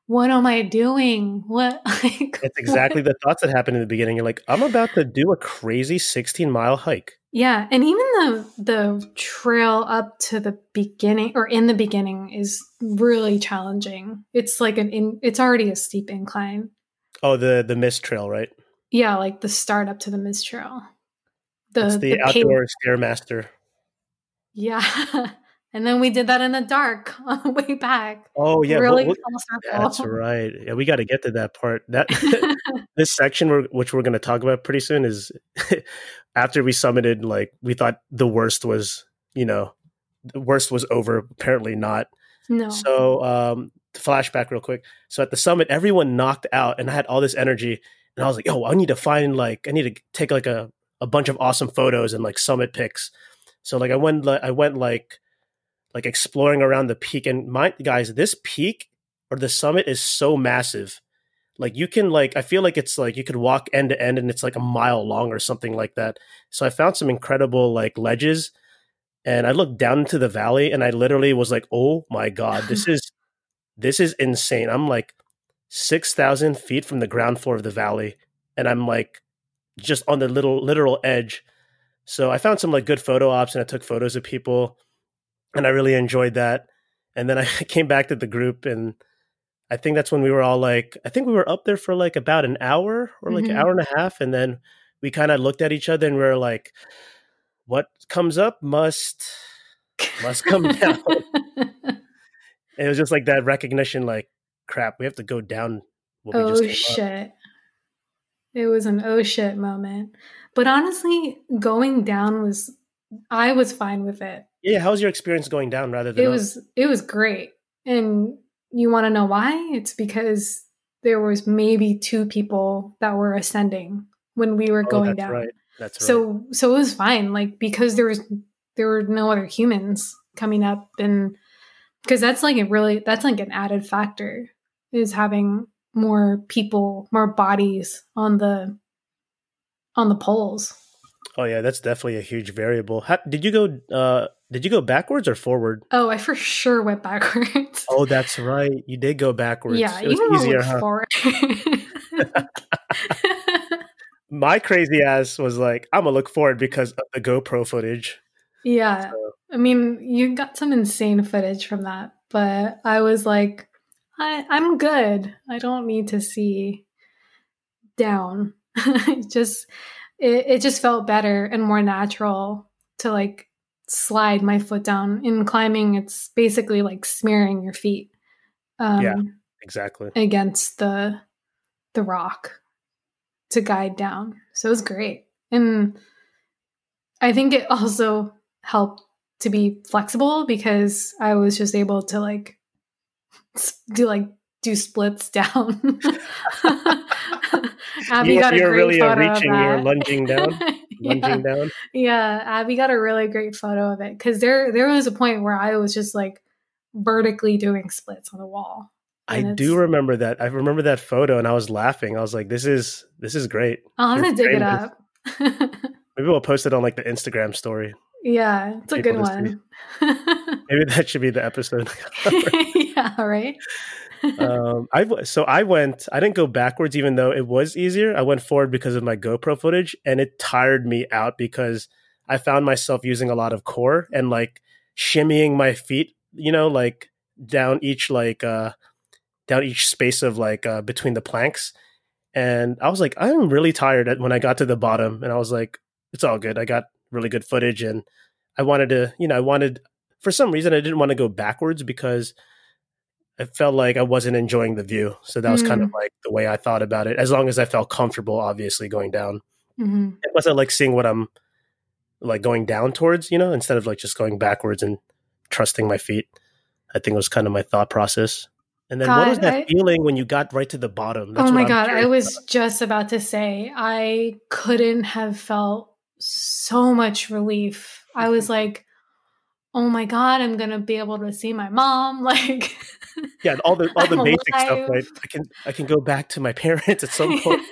what am I doing? What like It's exactly the thoughts that happened in the beginning. You're like, I'm about to do a crazy 16 mile hike. Yeah, and even the the trail up to the beginning or in the beginning is really challenging. It's like an in, it's already a steep incline. Oh, the the mist trail, right? Yeah, like the start up to the mist trail. The it's the, pave- outdoor stairmaster. Yeah. and then we did that in the dark on the way back. Oh yeah, really full That's right. Yeah, we got to get to that part. That this section, we're, which we're going to talk about pretty soon, is after we summited. Like we thought the worst was, you know, the worst was over. Apparently not. no. So, um, flashback real quick. So at the summit, everyone knocked out, and I had all this energy, and I was like, "Yo, I need to find like I need to take like a a bunch of awesome photos and like summit pics." So like I went I went like like exploring around the peak, and my guys, this peak or the summit is so massive. Like you can like I feel like it's like you could walk end to end, and it's like a mile long or something like that. So I found some incredible like ledges. And I looked down into the valley and I literally was like, oh my God, this is this is insane. I'm like six thousand feet from the ground floor of the valley, and I'm like just on the little literal edge. So I found some like good photo ops, and I took photos of people, and I really enjoyed that. And then I came back to the group, and I think that's when we were all like, I think we were up there for like about an hour or like an Mhm. hour and a half, and then we kind of looked at each other and we were like, "What comes up must." Must come down. And it was just like that recognition, like, crap, we have to go down. Oh just came up. shit. It was an oh shit moment. But honestly, going down was I was fine with it. Yeah, how was your experience going down rather than It up? was it was great. And you want to know why? It's because there was maybe two people that were ascending when we were Oh, going that's down. right. That's right. So so it was fine like because there was there were no other humans coming up and because that's like a really that's like an added factor is having more people more bodies on the on the poles oh yeah, that's definitely a huge variable. How, did you go? Uh, did you go backwards or forward? oh i for sure went backwards Oh, that's right. You did go backwards. yeah it was easier, huh? forward My crazy ass was like, I'm gonna look forward because of the GoPro footage. yeah So- i mean you got some insane footage from that but i was like I, i'm good i don't need to see down it just it, it just felt better and more natural to like slide my foot down in climbing it's basically like smearing your feet um, Yeah. Exactly. against the the rock to guide down so it was great and i think it also helped to be flexible because i was just able to like do like do splits down abby you, got a you're great really photo reaching. of You're that. lunging down. yeah. Lunging down. yeah abby got a really great photo of it because there there was a point where i was just like vertically doing splits on the wall I do remember that. I remember that photo, and I was laughing. I was like, "This is this is great." i'll have You're to dig it up Maybe we'll post it on like the Instagram story. Yeah, it's a good People to see. one. Maybe that should be the episode. yeah, right. Um, I so I went. I didn't go backwards, even though it was easier. I went forward because of my GoPro footage, and it tired me out because I found myself using a lot of core and like shimmying my feet. You know, like down each like uh down each space of like uh between the planks. And I was like, I'm really tired when I got to the bottom, and I was like, it's all good. I got really good footage, and I wanted to, you know, I wanted for some reason I didn't want to go backwards because I felt like I wasn't enjoying the view. So that was kind of like the way I thought about it. As long as I felt comfortable, obviously going down. hmm It wasn't like seeing what I'm like going down towards, you know, instead of like just going backwards and trusting my feet. I think it was kind of my thought process. And then what was that I- feeling when you got right to the bottom? Oh what my god, I was about. just about to say I couldn't have felt so much relief. I was like, oh my god, I'm gonna be able to see my mom. Like, yeah, all the all the I'm basic stuff, right? I can I can go back to my parents at some point,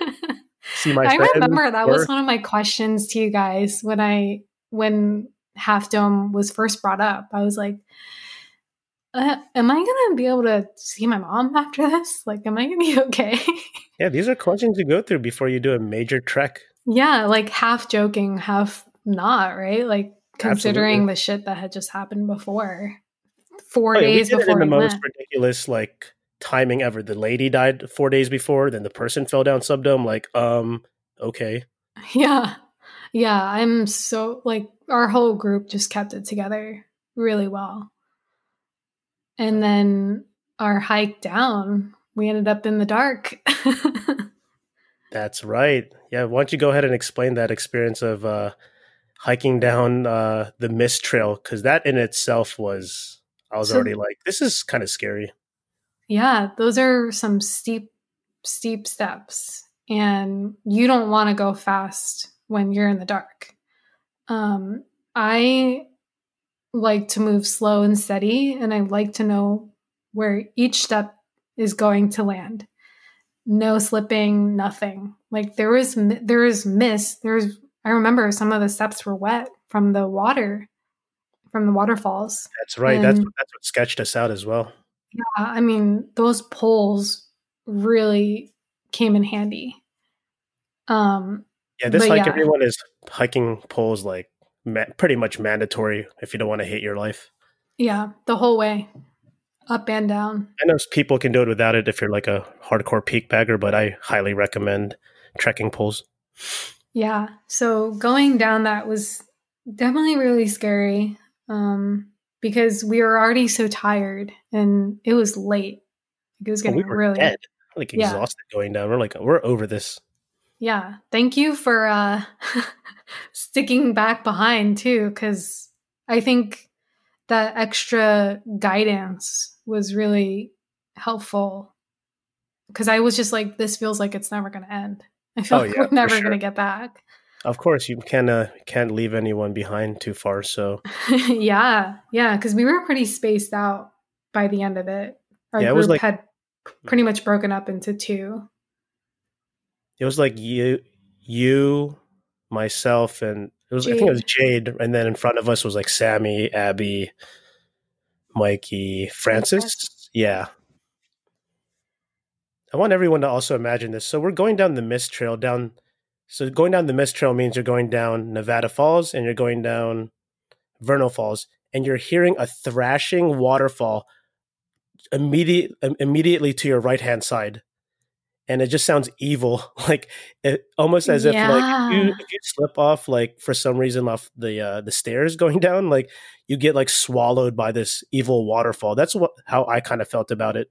see my. I remember that was one of my questions to you guys when I when Half Dome was first brought up. I was like, uh, "Am I gonna be able to see my mom after this? Like, am I gonna be okay?" Yeah, these are questions you go through before you do a major trek. yeah, like half joking, half not, right? Like considering Absolutely. the shit that had just happened before, four Oh, yeah, days before in the most went. ridiculous like timing ever. The lady died four days before, then the person fell down subdome. Like, um, okay, Yeah. Yeah. I'm so like our whole group just kept it together really well. And then our hike down, we ended up in the dark. that's right. Yeah, why don't you go ahead and explain that experience of uh, hiking down uh, the mist trail? Because that in itself was, I was So- already like, this is kind of scary. yeah, those are some steep, steep steps. And you don't want to go fast when you're in the dark. Um, I like to move slow and steady, and I like to know where each step is going to land. No slipping, nothing. Like there was, mi- there was mist. There's, I remember some of the steps were wet from the water, from the waterfalls. That's right. that's And- that's what sketched us out as well. Yeah, I mean, those poles really came in handy. Um, Yeah, this hike, yeah. everyone is hiking poles like ma- pretty much mandatory if you don't want to hate your life. yeah, the whole way, up and down. I know people can do it without it if you're like a hardcore peak bagger, but I highly recommend trekking poles. Yeah, so going down that was definitely really scary um, because we were already so tired and it was late. It was getting we were really dead, like Yeah. exhausted going down. We're like, we're over this. Yeah. Thank you for uh sticking back behind too cuz I think that extra guidance was really helpful cuz I was just like this feels like it's never going to end. I feel Oh, like yeah, we're never sure. going to get back. Of course, you can uh, can't leave anyone behind too far. So yeah. Yeah, cuz we were pretty spaced out by the end of it. Our Yeah, it group like- had pretty much broken up into two. it was like you, you, myself, and it was I think it was Jade, and then in front of us was like Sammy, Abby, Mikey, Francis. Yeah. I want everyone to also imagine this. So we're going down the mist trail down. So going down the mist trail means you're going down Nevada Falls and you're going down Vernal Falls, and you're hearing a thrashing waterfall immediate immediately to your right hand side, and it just sounds evil, like it, almost as if like you, if you slip off like for some reason off the uh, the stairs going down, like you get like swallowed by this evil waterfall. That's what how I kind of felt about it.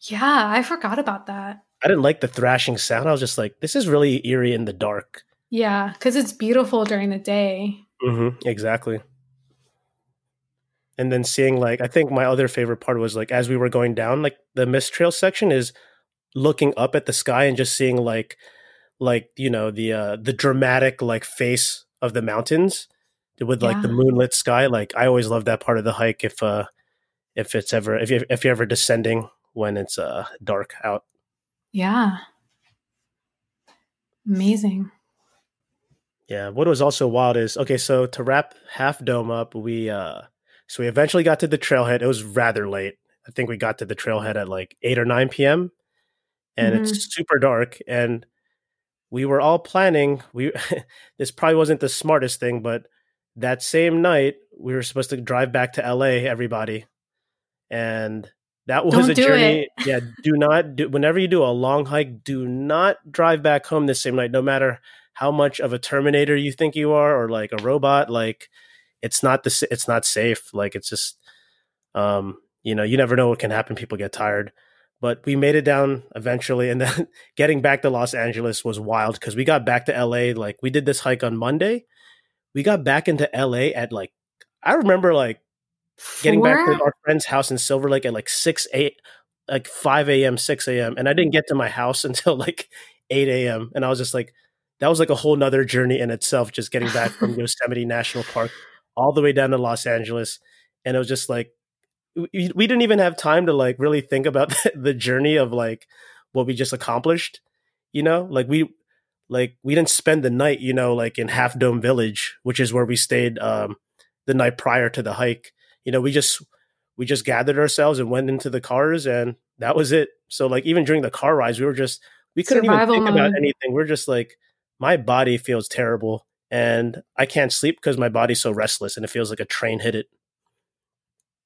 Yeah, I forgot about that. I didn't like the thrashing sound. I was just like, this is really eerie in the dark. Yeah, cuz it's beautiful during the day. Mm-hmm, exactly. And then seeing like, I think my other favorite part was like as we were going down, like the mist trail section is looking up at the sky and just seeing like, like you know the uh, the dramatic like face of the mountains with like the moonlit sky. Like I always love that part of the hike. If uh if it's ever if you if you're ever descending when it's uh dark out. Yeah. Amazing. Yeah. What was also wild is okay. So to wrap Half Dome up, we uh, so we eventually got to the trailhead. It was rather late. I think we got to the trailhead at like eight or nine p.m. and it's super dark. And we were all planning. We this probably wasn't the smartest thing, but that same night we were supposed to drive back to L.A. Everybody, and that was Don't a journey. Yeah, do not do. Whenever you do a long hike, do not drive back home the same night, no matter how much of a terminator you think you are or like a robot like it's not the it's not safe like it's just um you know you never know what can happen people get tired but we made it down eventually and then getting back to los angeles was wild because we got back to la like we did this hike on monday we got back into la at like i remember like getting back to our friend's house in silver lake at like 6 8 like 5 a.m 6 a.m and i didn't get to my house until like 8 a.m and i was just like that was like a whole nother journey in itself just getting back from yosemite national park all the way down to los angeles and it was just like we, we didn't even have time to like really think about the, the journey of like what we just accomplished. You know, like we like we didn't spend the night, you know, like in Half Dome Village, which is where we stayed um, the night prior to the hike. You know, we just we just gathered ourselves and went into the cars, and that was it. So like even during the car rides, we were just we couldn't Survival even think mode. about anything. We're just like my body feels terrible, and I can't sleep because my body's so restless, and it feels like a train hit it.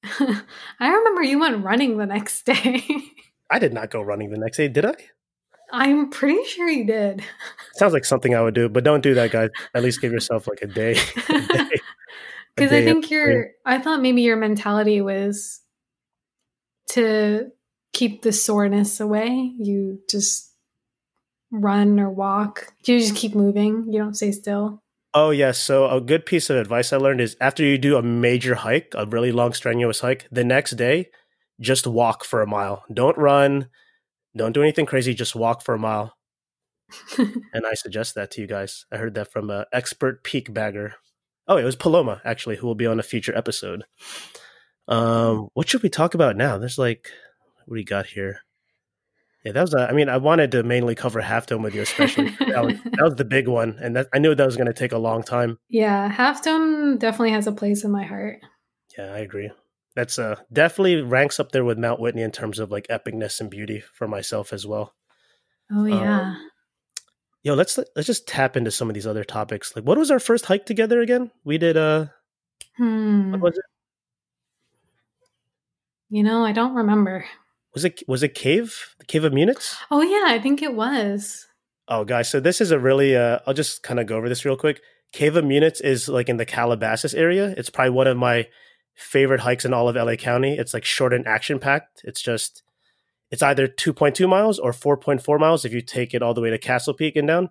I remember you went running the next day. I did not go running the next day, did I? I'm pretty sure you did. Sounds like something I would do, but don't do that, guys. At least give yourself like a day. Because I think your, I thought maybe your mentality was to keep the soreness away. You just run or walk. You just keep moving. You don't stay still. Oh yes. So a good piece of advice I learned is after you do a major hike, a really long strenuous hike, the next day, just walk for a mile. Don't run. Don't do anything crazy. Just walk for a mile. and I suggest that to you guys. I heard that from an expert peak bagger. Oh, it was Paloma actually, who will be on a future episode. Um, what should we talk about now? There's like, what do you got here? Yeah, that was. A, I mean, I wanted to mainly cover Half Dome with you, especially that, was, that was the big one, and that, I knew that was going to take a long time. Yeah, Half Dome definitely has a place in my heart. Yeah, I agree. That's uh definitely ranks up there with Mount Whitney in terms of like epicness and beauty for myself as well. Oh yeah. Um, yo, let's let's just tap into some of these other topics. Like, what was our first hike together again? We did. Uh, hmm. What was it? You know, I don't remember. Was it was it cave? The cave of Munits? Oh yeah, I think it was. Oh, guys, so this is a really. Uh, I'll just kind of go over this real quick. Cave of Munits is like in the Calabasas area. It's probably one of my favorite hikes in all of LA County. It's like short and action packed. It's just it's either 2.2 miles or 4.4 miles if you take it all the way to Castle Peak and down.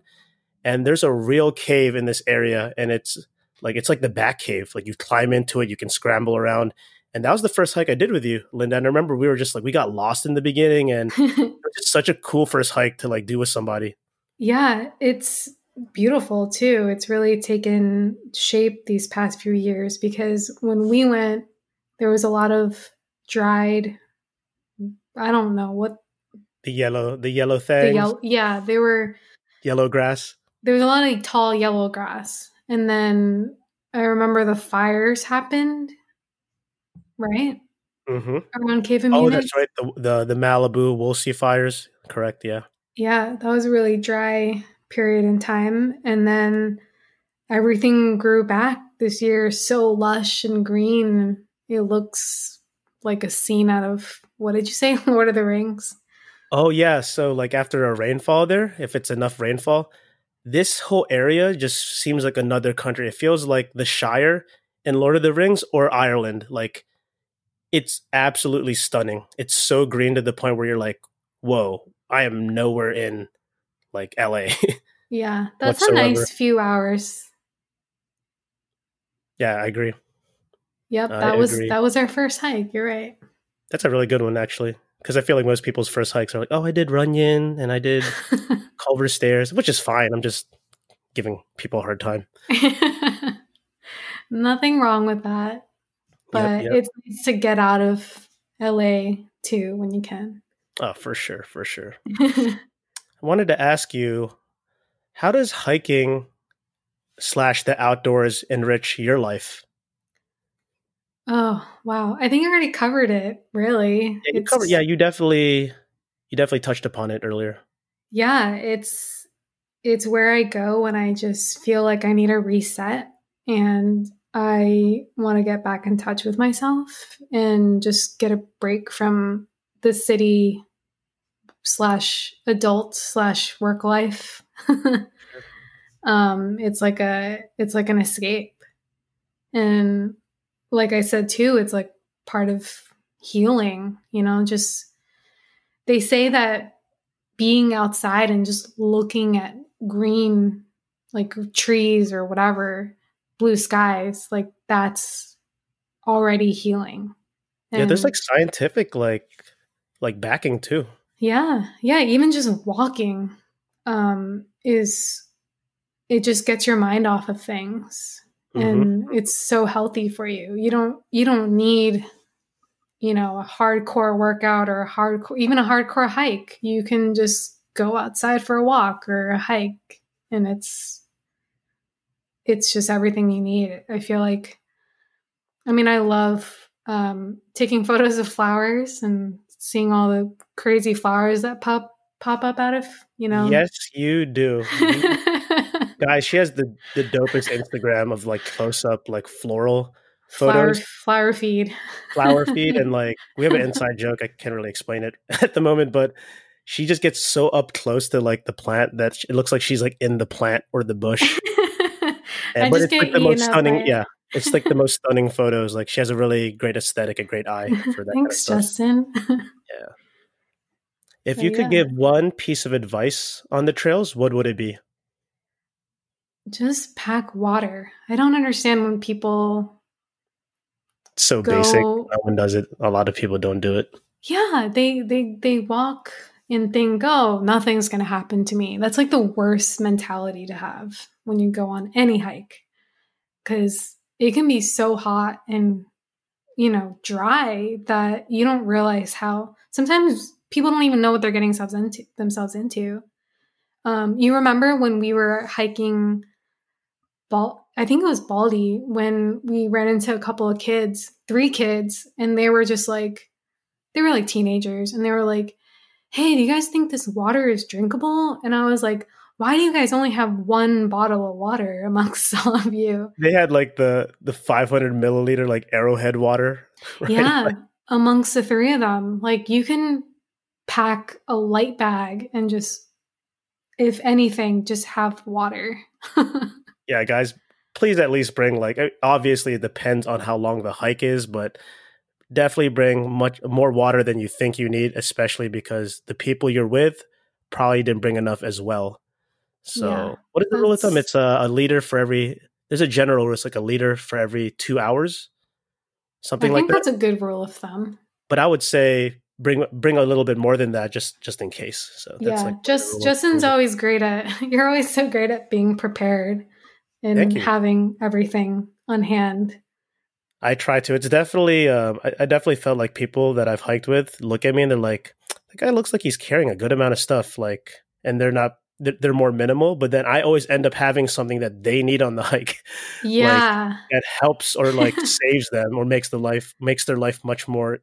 And there's a real cave in this area, and it's like it's like the back cave. Like you climb into it, you can scramble around, and that was the first hike I did with you, Linda. And I remember we were just like, we got lost in the beginning and just such a cool first hike to like do with somebody. Yeah, it's beautiful too. It's really taken shape these past few years because when we went, there was a lot of dried, I don't know what. The yellow, the yellow thing. The yellow, yeah, they were. Yellow grass. There was a lot of tall yellow grass. And then I remember the fires happened right? Mm-hmm. Around Cave of Oh, that's right. The, the the Malibu Woolsey fires. Correct. Yeah. Yeah, that was a really dry period in time, and then everything grew back this year, so lush and green. It looks like a scene out of what did you say, Lord of the Rings? Oh yeah. So like after a rainfall there, if it's enough rainfall, this whole area just seems like another country. It feels like the Shire in Lord of the Rings or Ireland. Like it's absolutely stunning. It's so green to the point where you're like, whoa, I am nowhere in like LA. yeah, that's whatsoever. a nice few hours. Yeah, I agree. Yep, that I was agree. that was our first hike. You're right. That's a really good one actually, because I feel like most people's first hikes are like, oh, I did Runyon and I did Culver Stairs, which is fine. I'm just giving people a hard time. Nothing wrong with that but yep, yep. it's nice to get out of LA too when you can. Oh, for sure, for sure. I wanted to ask you, how does hiking slash the outdoors enrich your life? Oh wow! I think I already covered it. Really, yeah, you covered. Yeah, you definitely, you definitely touched upon it earlier. Yeah, it's it's where I go when I just feel like I need a reset, and I want to get back in touch with myself and just get a break from the city slash adult slash work life. um, it's like a it's like an escape, and like I said too, it's like part of healing. You know, just they say that being outside and just looking at green like trees or whatever blue skies, like that's already healing. And yeah, there's like scientific like like backing too. Yeah. Yeah, even just walking um is it just gets your mind off of things. Mhm. and it's so healthy for you. You don't you don't need you know a hardcore workout or a hardcore even a hardcore hike. You can just go outside for a walk or a hike and it's it's just everything you need. I feel like I mean I love um taking photos of flowers and seeing all the crazy flowers that pop pop up out of, you know. Yes, you do. Guys, she has the, the dopest Instagram of like close up like floral photos, flower feed. flower feed, and like we have an inside joke. I can't really explain it at the moment, but she just gets so up close to like the plant that it looks like she's like in the plant or the bush. And, but it's like the most stunning. it. Yeah, it's like the most stunning photos. Like she has a really great aesthetic, a great eye for that. kind of Thanks. Justin. If So, you could yeah. give one piece of advice on the trails, what would it be? Just pack water. I don't understand when people It's so basic. No one does it. A lot of people don't do it. yeah, they they they walk and think, "Oh, nothing's going to happen to me." That's like the worst mentality to have when you go on any hike. Cuz it can be so hot and you know, dry that you don't realize how sometimes people don't even know what they're getting themselves into themselves into. Um, you remember when we were hiking Bal- I think it was Baldy when we ran into a couple of kids, three kids, and they were just like, they were like teenagers, and they were like, "Hey, do you guys think this water is drinkable?" And I was like, "Why do you guys only have one bottle of water amongst all of you?" They had like the the 500 milliliter like Arrowhead water. right? Yeah, Like, amongst the three of them, like you can pack a light bag and just, if anything, just have water. yeah, guys, please at least bring like obviously it depends on how long the hike is, but definitely bring much more water than you think you need, especially because the people you're with probably didn't bring enough as well. So, Yeah, what is the rule of thumb? It's a, a liter for every. There's a general rule. It's like a liter for every two hours, I something like think that. that's a good rule of thumb. But I would say bring bring a little bit more than that, just just in case. So that's yeah, like just Justin's always great at. You're always so great at being prepared and having everything on hand. I try to. It's definitely. Um, I, I definitely felt like people that I've hiked with look at me and they're like, "The guy looks like he's carrying a good amount of stuff." Like, and they're not. They're, they're more minimal. But then I always end up having something that they need on the hike Yeah, that helps or like saves them or makes the life makes their life much more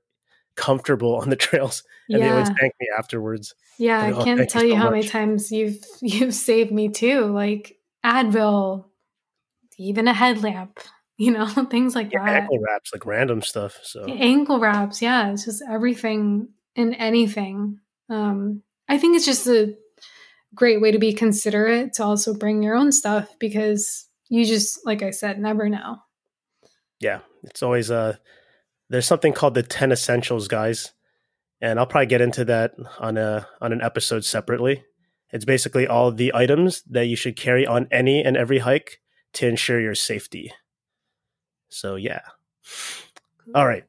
comfortable on the trails. And they always thank me afterwards. yeah. Like, I "Oh, can't tell you so how many times you've you've saved me too. Like Advil, even a headlamp. You know, things like Yeah, that. ankle wraps, like random stuff. So ankle wraps yeah it's just everything and anything um i think it's just a great way to be considerate to also bring your own stuff because you just like i said never know yeah, it's always uh there's something called the 10 essentials guys and I'll probably get into that on a on an episode separately. It's basically all the items that you should carry on any and every hike to ensure your safety. So yeah. All right.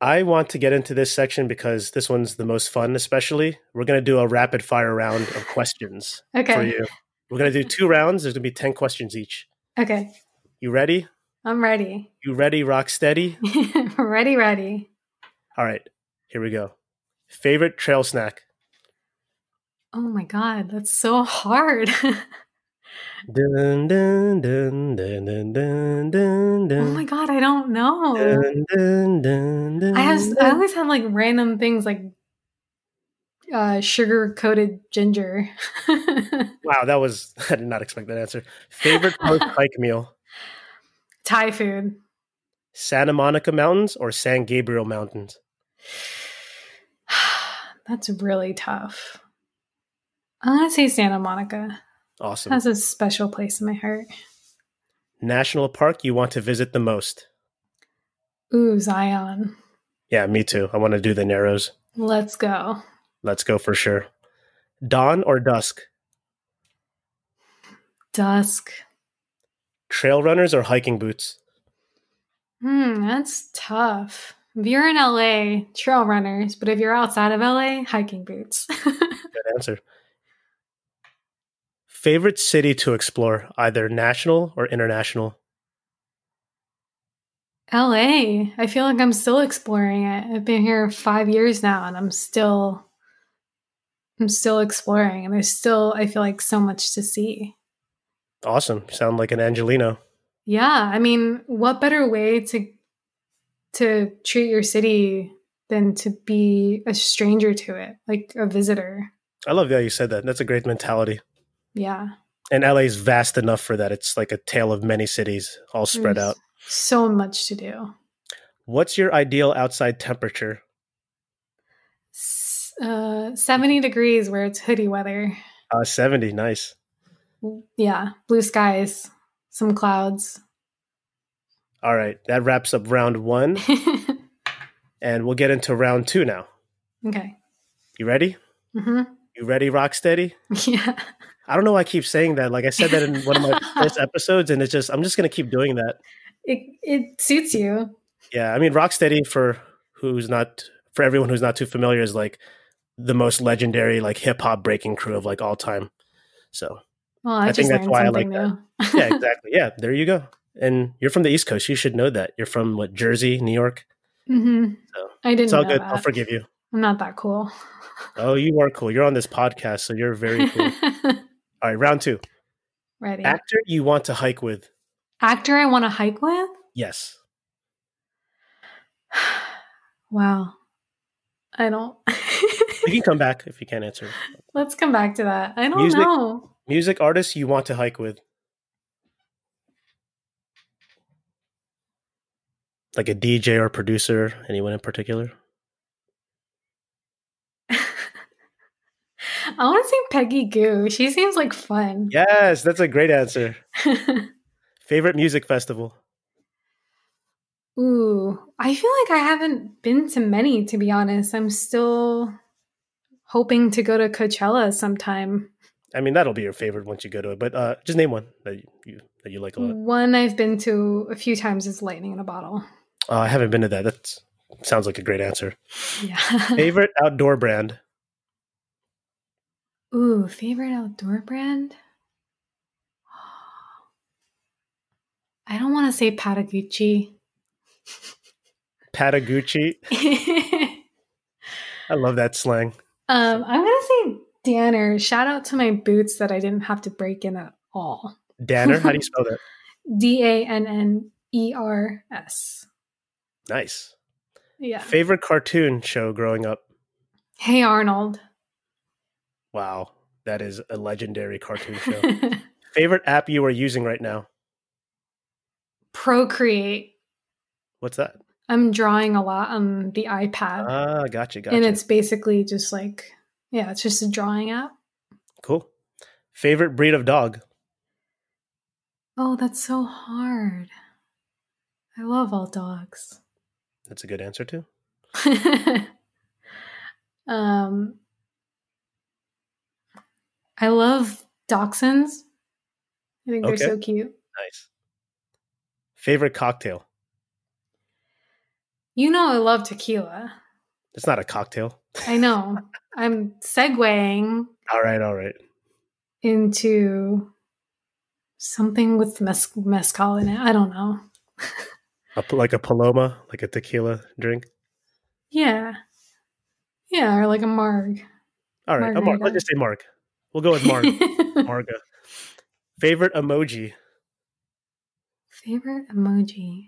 I want to get into this section because this one's the most fun especially. We're going to do a rapid fire round of questions okay for you. We're going to do two rounds. There's going to be 10 questions each. okay You ready? i'm ready You ready rock steady? ready ready All right, here we go. Favorite trail snack? oh my god that's so hard Dun, dun, dun, dun, dun, dun, dun, oh my god i don't know Dun, dun, dun, i have i dun. always have like random things like uh sugar coated ginger Wow, that was I did not expect that answer. Favorite post hike meal? thai food Santa Monica Mountains or San Gabriel Mountains? That's really tough. I'm gonna say Santa Monica. Awesome. Has a special place in my heart. National park you want to visit the most? Ooh, Zion. Yeah, me too. I want to do the Narrows. Let's go. Let's go for sure. Dawn or dusk? Dusk. Trail runners or hiking boots? Hmm, that's tough. If you're in LA, trail runners, but if you're outside of LA, hiking boots. Good answer. Favorite city to explore, either national or international? LA. I feel like I'm still exploring it. I've been here five years now and I'm still I'm still exploring and there's still I feel like so much to see. Awesome. Sound like an Angelino. Yeah. I mean, what better way to to treat your city than to be a stranger to it, like a visitor? I love that you said that. That's a great mentality. Yeah. And LA is vast enough for that. It's like a tale of many cities all spread There's out. So much to do. What's your ideal outside temperature? S- Uh, 70 degrees where it's hoodie weather. Uh, 70. Nice. Yeah. Blue skies, some clouds. All right. That wraps up round one. And we'll get into round two now. okay. You ready? hmm You ready, Rocksteady? Yeah. I don't know why I keep saying that. Like I said that in one of my first episodes, and it's just, I'm just going to keep doing that. It, it suits you. Yeah. I mean, Rocksteady, for who's not, for everyone who's not too familiar, is like the most legendary, like hip hop breaking crew of like all time. So, Well, I, I think that's why I like new. yeah, exactly. Yeah, there you go. And you're from the East Coast. You should know that. You're from what, Jersey, New York? Mm-hmm. So, I didn't It's all know good. that. I'll forgive you. I'm not that cool. Oh, you are cool. You're on this podcast, so you're very cool. all right, round two. Ready. Actor you want to hike with? Actor I want to hike with? Yes. Wow. I don't. You can come back if you can't answer. Let's come back to that. I don't Music. know. Music artist you want to hike with? Like a DJ or producer, anyone in particular? I want to say Peggy Gou. She seems like fun. Yes, that's a great answer. Favorite music festival? Ooh, I feel like I haven't been to many, to be honest. I'm still hoping to go to Coachella sometime. I mean, that'll be your favorite once you go to it, but uh, just name one that you, that you like a lot. One I've been to a few times is Lightning in a Bottle. Uh, I haven't been to that. That sounds like a great answer. Yeah. Favorite outdoor brand? Ooh, favorite outdoor brand? I don't want to say Patagucci. Patagucci. I love that slang. um, I'm gonna say Danner. Shout out to my boots that I didn't have to break in at all. Danner, how do you spell that? D A N N E R S. Nice. Yeah. Favorite cartoon show growing up? Hey Arnold. Wow, that is a legendary cartoon show. Favorite app you are using right now? Procreate. What's that? I'm drawing a lot on the iPad. Ah, gotcha, gotcha. and it's basically just like, yeah, it's just a drawing app. cool. Favorite breed of dog? Oh, that's so hard. I love all dogs. That's a good answer too. um, I love dachshunds. I think they're so cute. Nice. Favorite cocktail? You know, I love tequila. It's not a cocktail. I know. I'm segueing All right, all right. into something with mes- mezcal in it. I don't know. A, like a paloma, like a tequila drink. Yeah. Yeah, or like a marg. All right, a Mark. Margarita. Let's just say Mark. We'll go with Mark. Marga. Favorite emoji? Favorite emoji.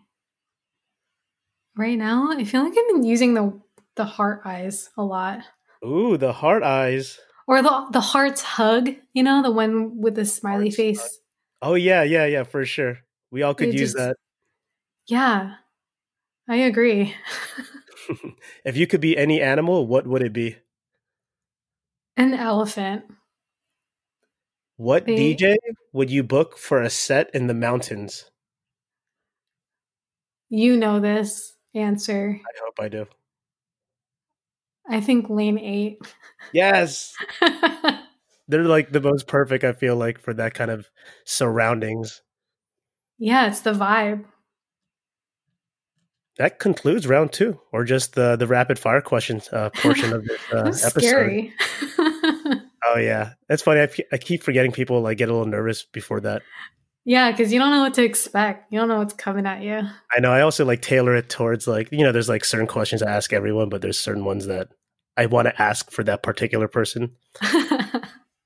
Right now, I feel like I've been using the the heart eyes a lot. Ooh, the heart eyes. Or the the heart's hug, you know, the one with the smiley Heart's face. Oh yeah, yeah, yeah, for sure. We all could It use just- that. Yeah. I agree. if you could be any animal, what would it be? An elephant. What They- DJ would you book for a set in the mountains? You know this answer. I hope I do. I think Lane 8. Yes. They're like the most perfect, I feel like, for that kind of surroundings. yeah, it's the vibe. That concludes round two, or just the the rapid fire questions uh, portion of this uh, episode. scary. Oh yeah, that's funny. I, I keep forgetting people like get a little nervous before that. Yeah, because you don't know what to expect. You don't know what's coming at you. I know. I also like tailor it towards like you know, there's like certain questions I ask everyone, but there's certain ones that I want to ask for that particular person.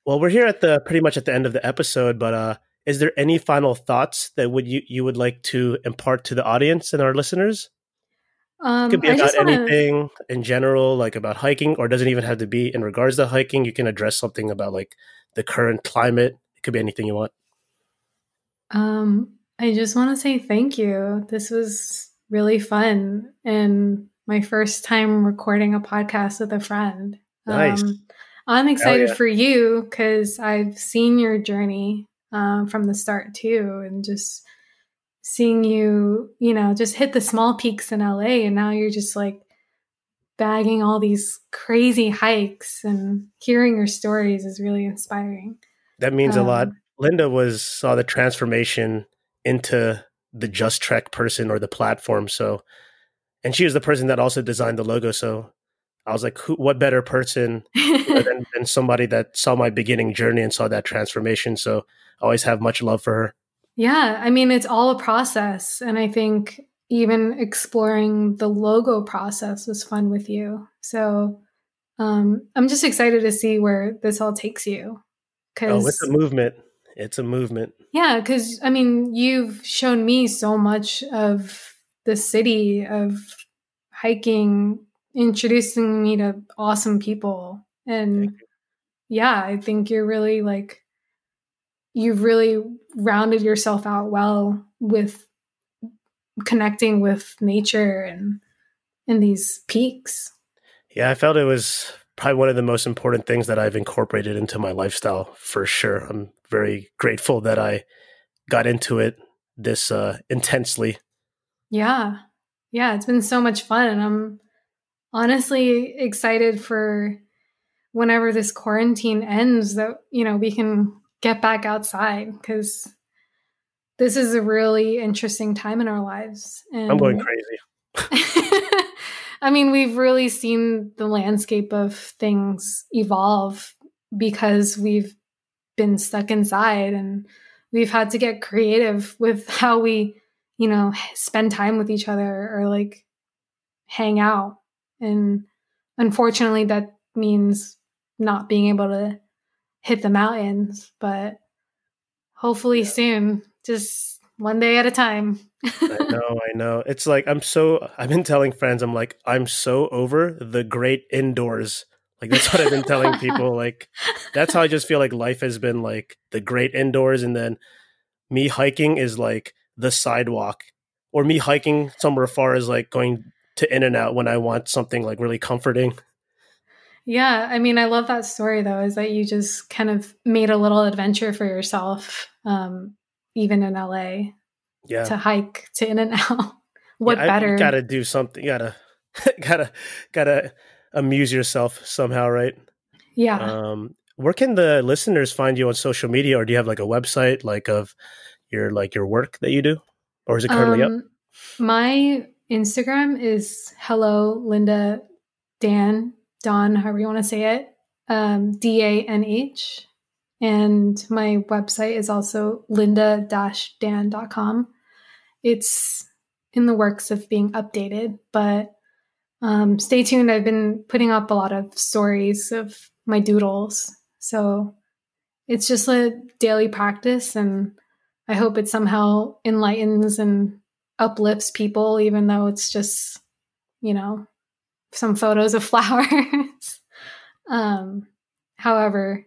well, we're here at the pretty much at the end of the episode, but uh, is there any final thoughts that would you you would like to impart to the audience and our listeners? Um, it could be about wanna- anything in general, like about hiking, or it doesn't even have to be in regards to hiking. You can address something about like the current climate. It could be anything you want. Um, I just want to say thank you. This was really fun and my first time recording a podcast with a friend. Nice. Um, I'm excited yeah. for you because I've seen your journey um, from the start too, and just seeing you, you know, just hit the small peaks in LA, and now you're just like bagging all these crazy hikes, and hearing your stories is really inspiring. That means a lot. Um, Linda was saw the transformation into the Just Trek person or the platform. So, and she was the person that also designed the logo. So, I was like, who, what better person than, than somebody that saw my beginning journey and saw that transformation? So, I always have much love for her. Yeah, I mean, it's all a process. And I think even exploring the logo process was fun with you. So um, I'm just excited to see where this all takes you. Oh, it's a movement. It's a movement. yeah, because I mean, you've shown me so much of the city, of hiking, introducing me to awesome people. And yeah, I think you're really like, you've really rounded yourself out well with connecting with nature and and these peaks. Yeah, I felt it was probably one of the most important things that I've incorporated into my lifestyle for sure. I'm very grateful that I got into it this uh, intensely. Yeah. Yeah, it's been so much fun and I'm honestly excited for whenever this quarantine ends that you know we can get back outside cuz this is a really interesting time in our lives and I'm going crazy. I mean, we've really seen the landscape of things evolve because we've been stuck inside and we've had to get creative with how we, you know, spend time with each other or like hang out. And unfortunately, that means not being able to hit the mountains, but hopefully soon, just one day at a time. I know, I know. It's like I'm so I've been telling friends I'm like I'm so over the great indoors. Like that's what I've been telling people like that's how I just feel like life has been like the great indoors and then me hiking is like the sidewalk or me hiking somewhere far is like going to In-N-Out when I want something like really comforting. Yeah, I mean, I love that story though, is that you just kind of made a little adventure for yourself, um, even in LA, Yeah. to hike to In-N-Out. what Yeah, I- better? You gotta do something. You gotta gotta gotta amuse yourself somehow, right? yeah. Um, where can the listeners find you on social media, or do you have like a website like of your like your work that you do, or is it currently up? Um, My Instagram is hello Linda Danh Don, however you want to say it, um, D A N H, and my website is also linda-dan.com. It's in the works of being updated, but um, stay tuned. I've been putting up a lot of stories of my doodles, so it's just a daily practice, and I hope it somehow enlightens and uplifts people, even though it's just, you know, some photos of flowers. um, however,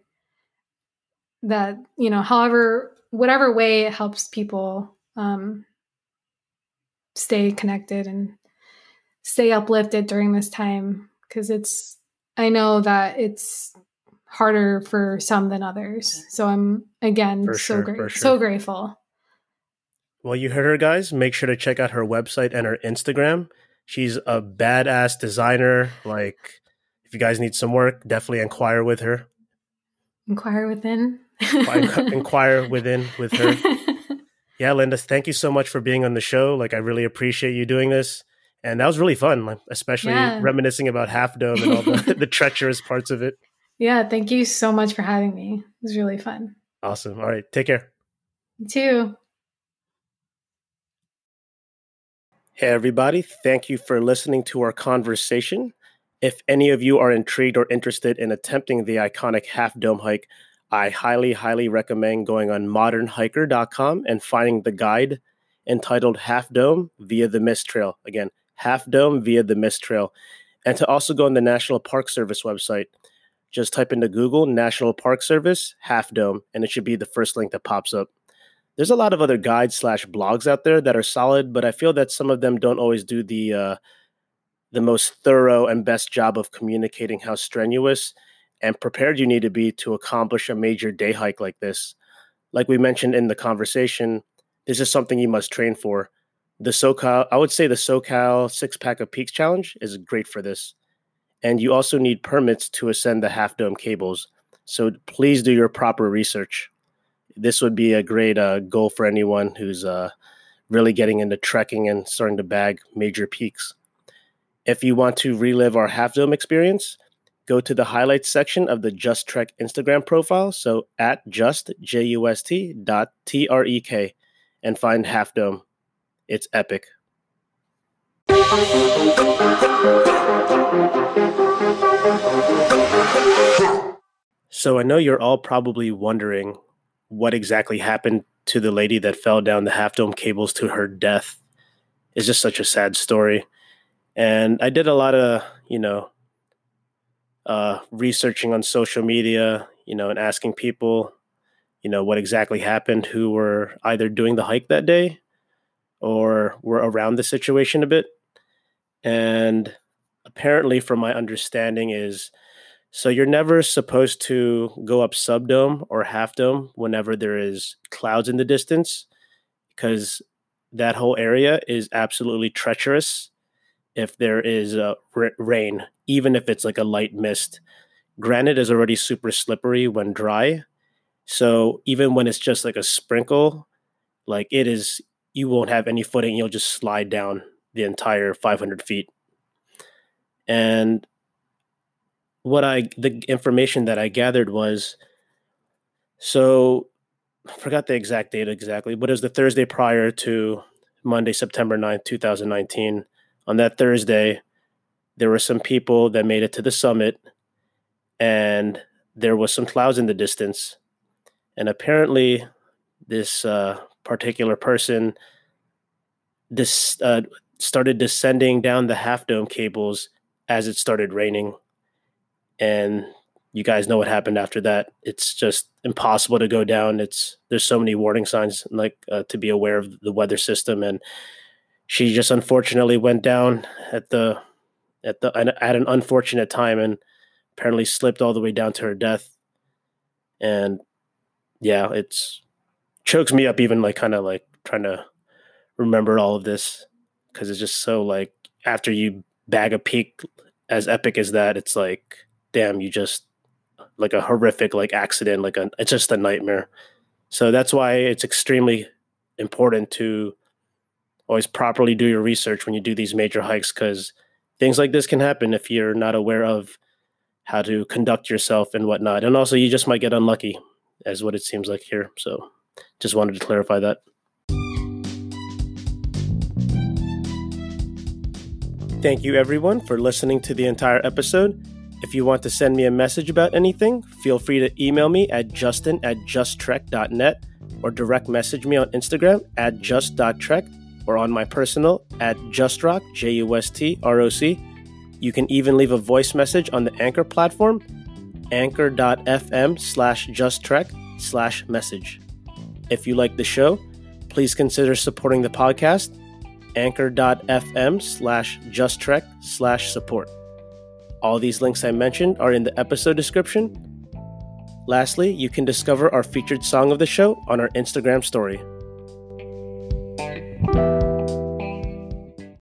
that, you know, however, whatever way it helps people um, stay connected and stay uplifted during this time, because it's, I know that it's harder for some than others. So I'm, again, For so sure, great, for so grateful. Well, you heard her, guys. Make sure to check out her website and her Instagram. She's a badass designer. Like, if you guys need some work, definitely inquire with her. Inquire within. Inquire, within with her. Yeah, Linda, thank you so much for being on the show. Like, I really appreciate you doing this. And that was really fun, like, especially Yeah. reminiscing about Half Dome and all the, the treacherous parts of it. yeah, thank you so much for having me. It was really fun. Awesome. All right. Take care. You too. Hey, everybody. Thank you for listening to our conversation. If any of you are intrigued or interested in attempting the iconic Half Dome hike, I highly, highly recommend going on modernhiker.com and finding the guide entitled Half Dome via the Mist Trail. Again, Half Dome via the Mist Trail. And to also go on the National Park Service website. Just type into Google National Park Service Half Dome, and it should be the first link that pops up. There's a lot of other guides slash blogs out there that are solid, but I feel that some of them don't always do the uh, the most thorough and best job of communicating how strenuous and prepared you need to be to accomplish a major day hike like this. Like we mentioned in the conversation, this is something you must train for. The SoCal, I would say the SoCal Six Pack of Peaks Challenge is great for this. And you also need permits to ascend the Half Dome cables. So please do your proper research. This would be a great uh, goal for anyone who's uh, really getting into trekking and starting to bag major peaks. If you want to relive our Half Dome experience, go to the highlights section of the Just Trek Instagram profile. So at just J U S T dot T R E K and find Half Dome. It's epic. So I know you're all probably wondering what exactly happened to the lady that fell down the half dome cables to her death. It's just such a sad story. And I did a lot of, you know, uh, researching on social media, you know, and asking people, you know, what exactly happened who were either doing the hike that day or were around the situation a bit. And apparently, from my understanding, is so you're never supposed to go up Sub Dome or half dome whenever there is clouds in the distance because that whole area is absolutely treacherous if there is uh, r- rain, even if it's like a light mist. Granite is already super slippery when dry. So even when it's just like a sprinkle, like it is, you won't have any footing. You'll just slide down the entire 500 feet. And what I the information that I gathered was so I forgot the exact date exactly, but it was the Thursday prior to Monday, September 9th, 2019. On that Thursday, there were some people that made it to the summit and there was some clouds in the distance. And apparently this uh, particular person this uh, started descending down the half dome cables as it started raining and you guys know what happened after that. It's just impossible to go down. It's there's so many warning signs like uh, to be aware of the weather system, and she just unfortunately went down at the at the at an unfortunate time and apparently slipped all the way down to her death. And yeah, it's chokes me up even like kind of like trying to remember all of this because it's just so like after you bag a peak as epic as that, it's like damn, you just like a horrific like accident, like a it's just a nightmare. So that's why it's extremely important to always properly do your research when you do these major hikes because things like this can happen if you're not aware of how to conduct yourself and whatnot. And also, you just might get unlucky, as what it seems like here. So, just wanted to clarify that. Thank you, everyone, for listening to the entire episode. If you want to send me a message about anything, feel free to email me at justin at justtrek.net or direct message me on Instagram at just.trek or on my personal at justroc, J U S T R O C. You can even leave a voice message on the Anchor platform, anchor.fm slash justtrek slash message. If you like the show, please consider supporting the podcast, anchor.fm slash justtrek slash support. All these links I mentioned are in the episode description. Lastly, you can discover our featured song of the show on our Instagram story.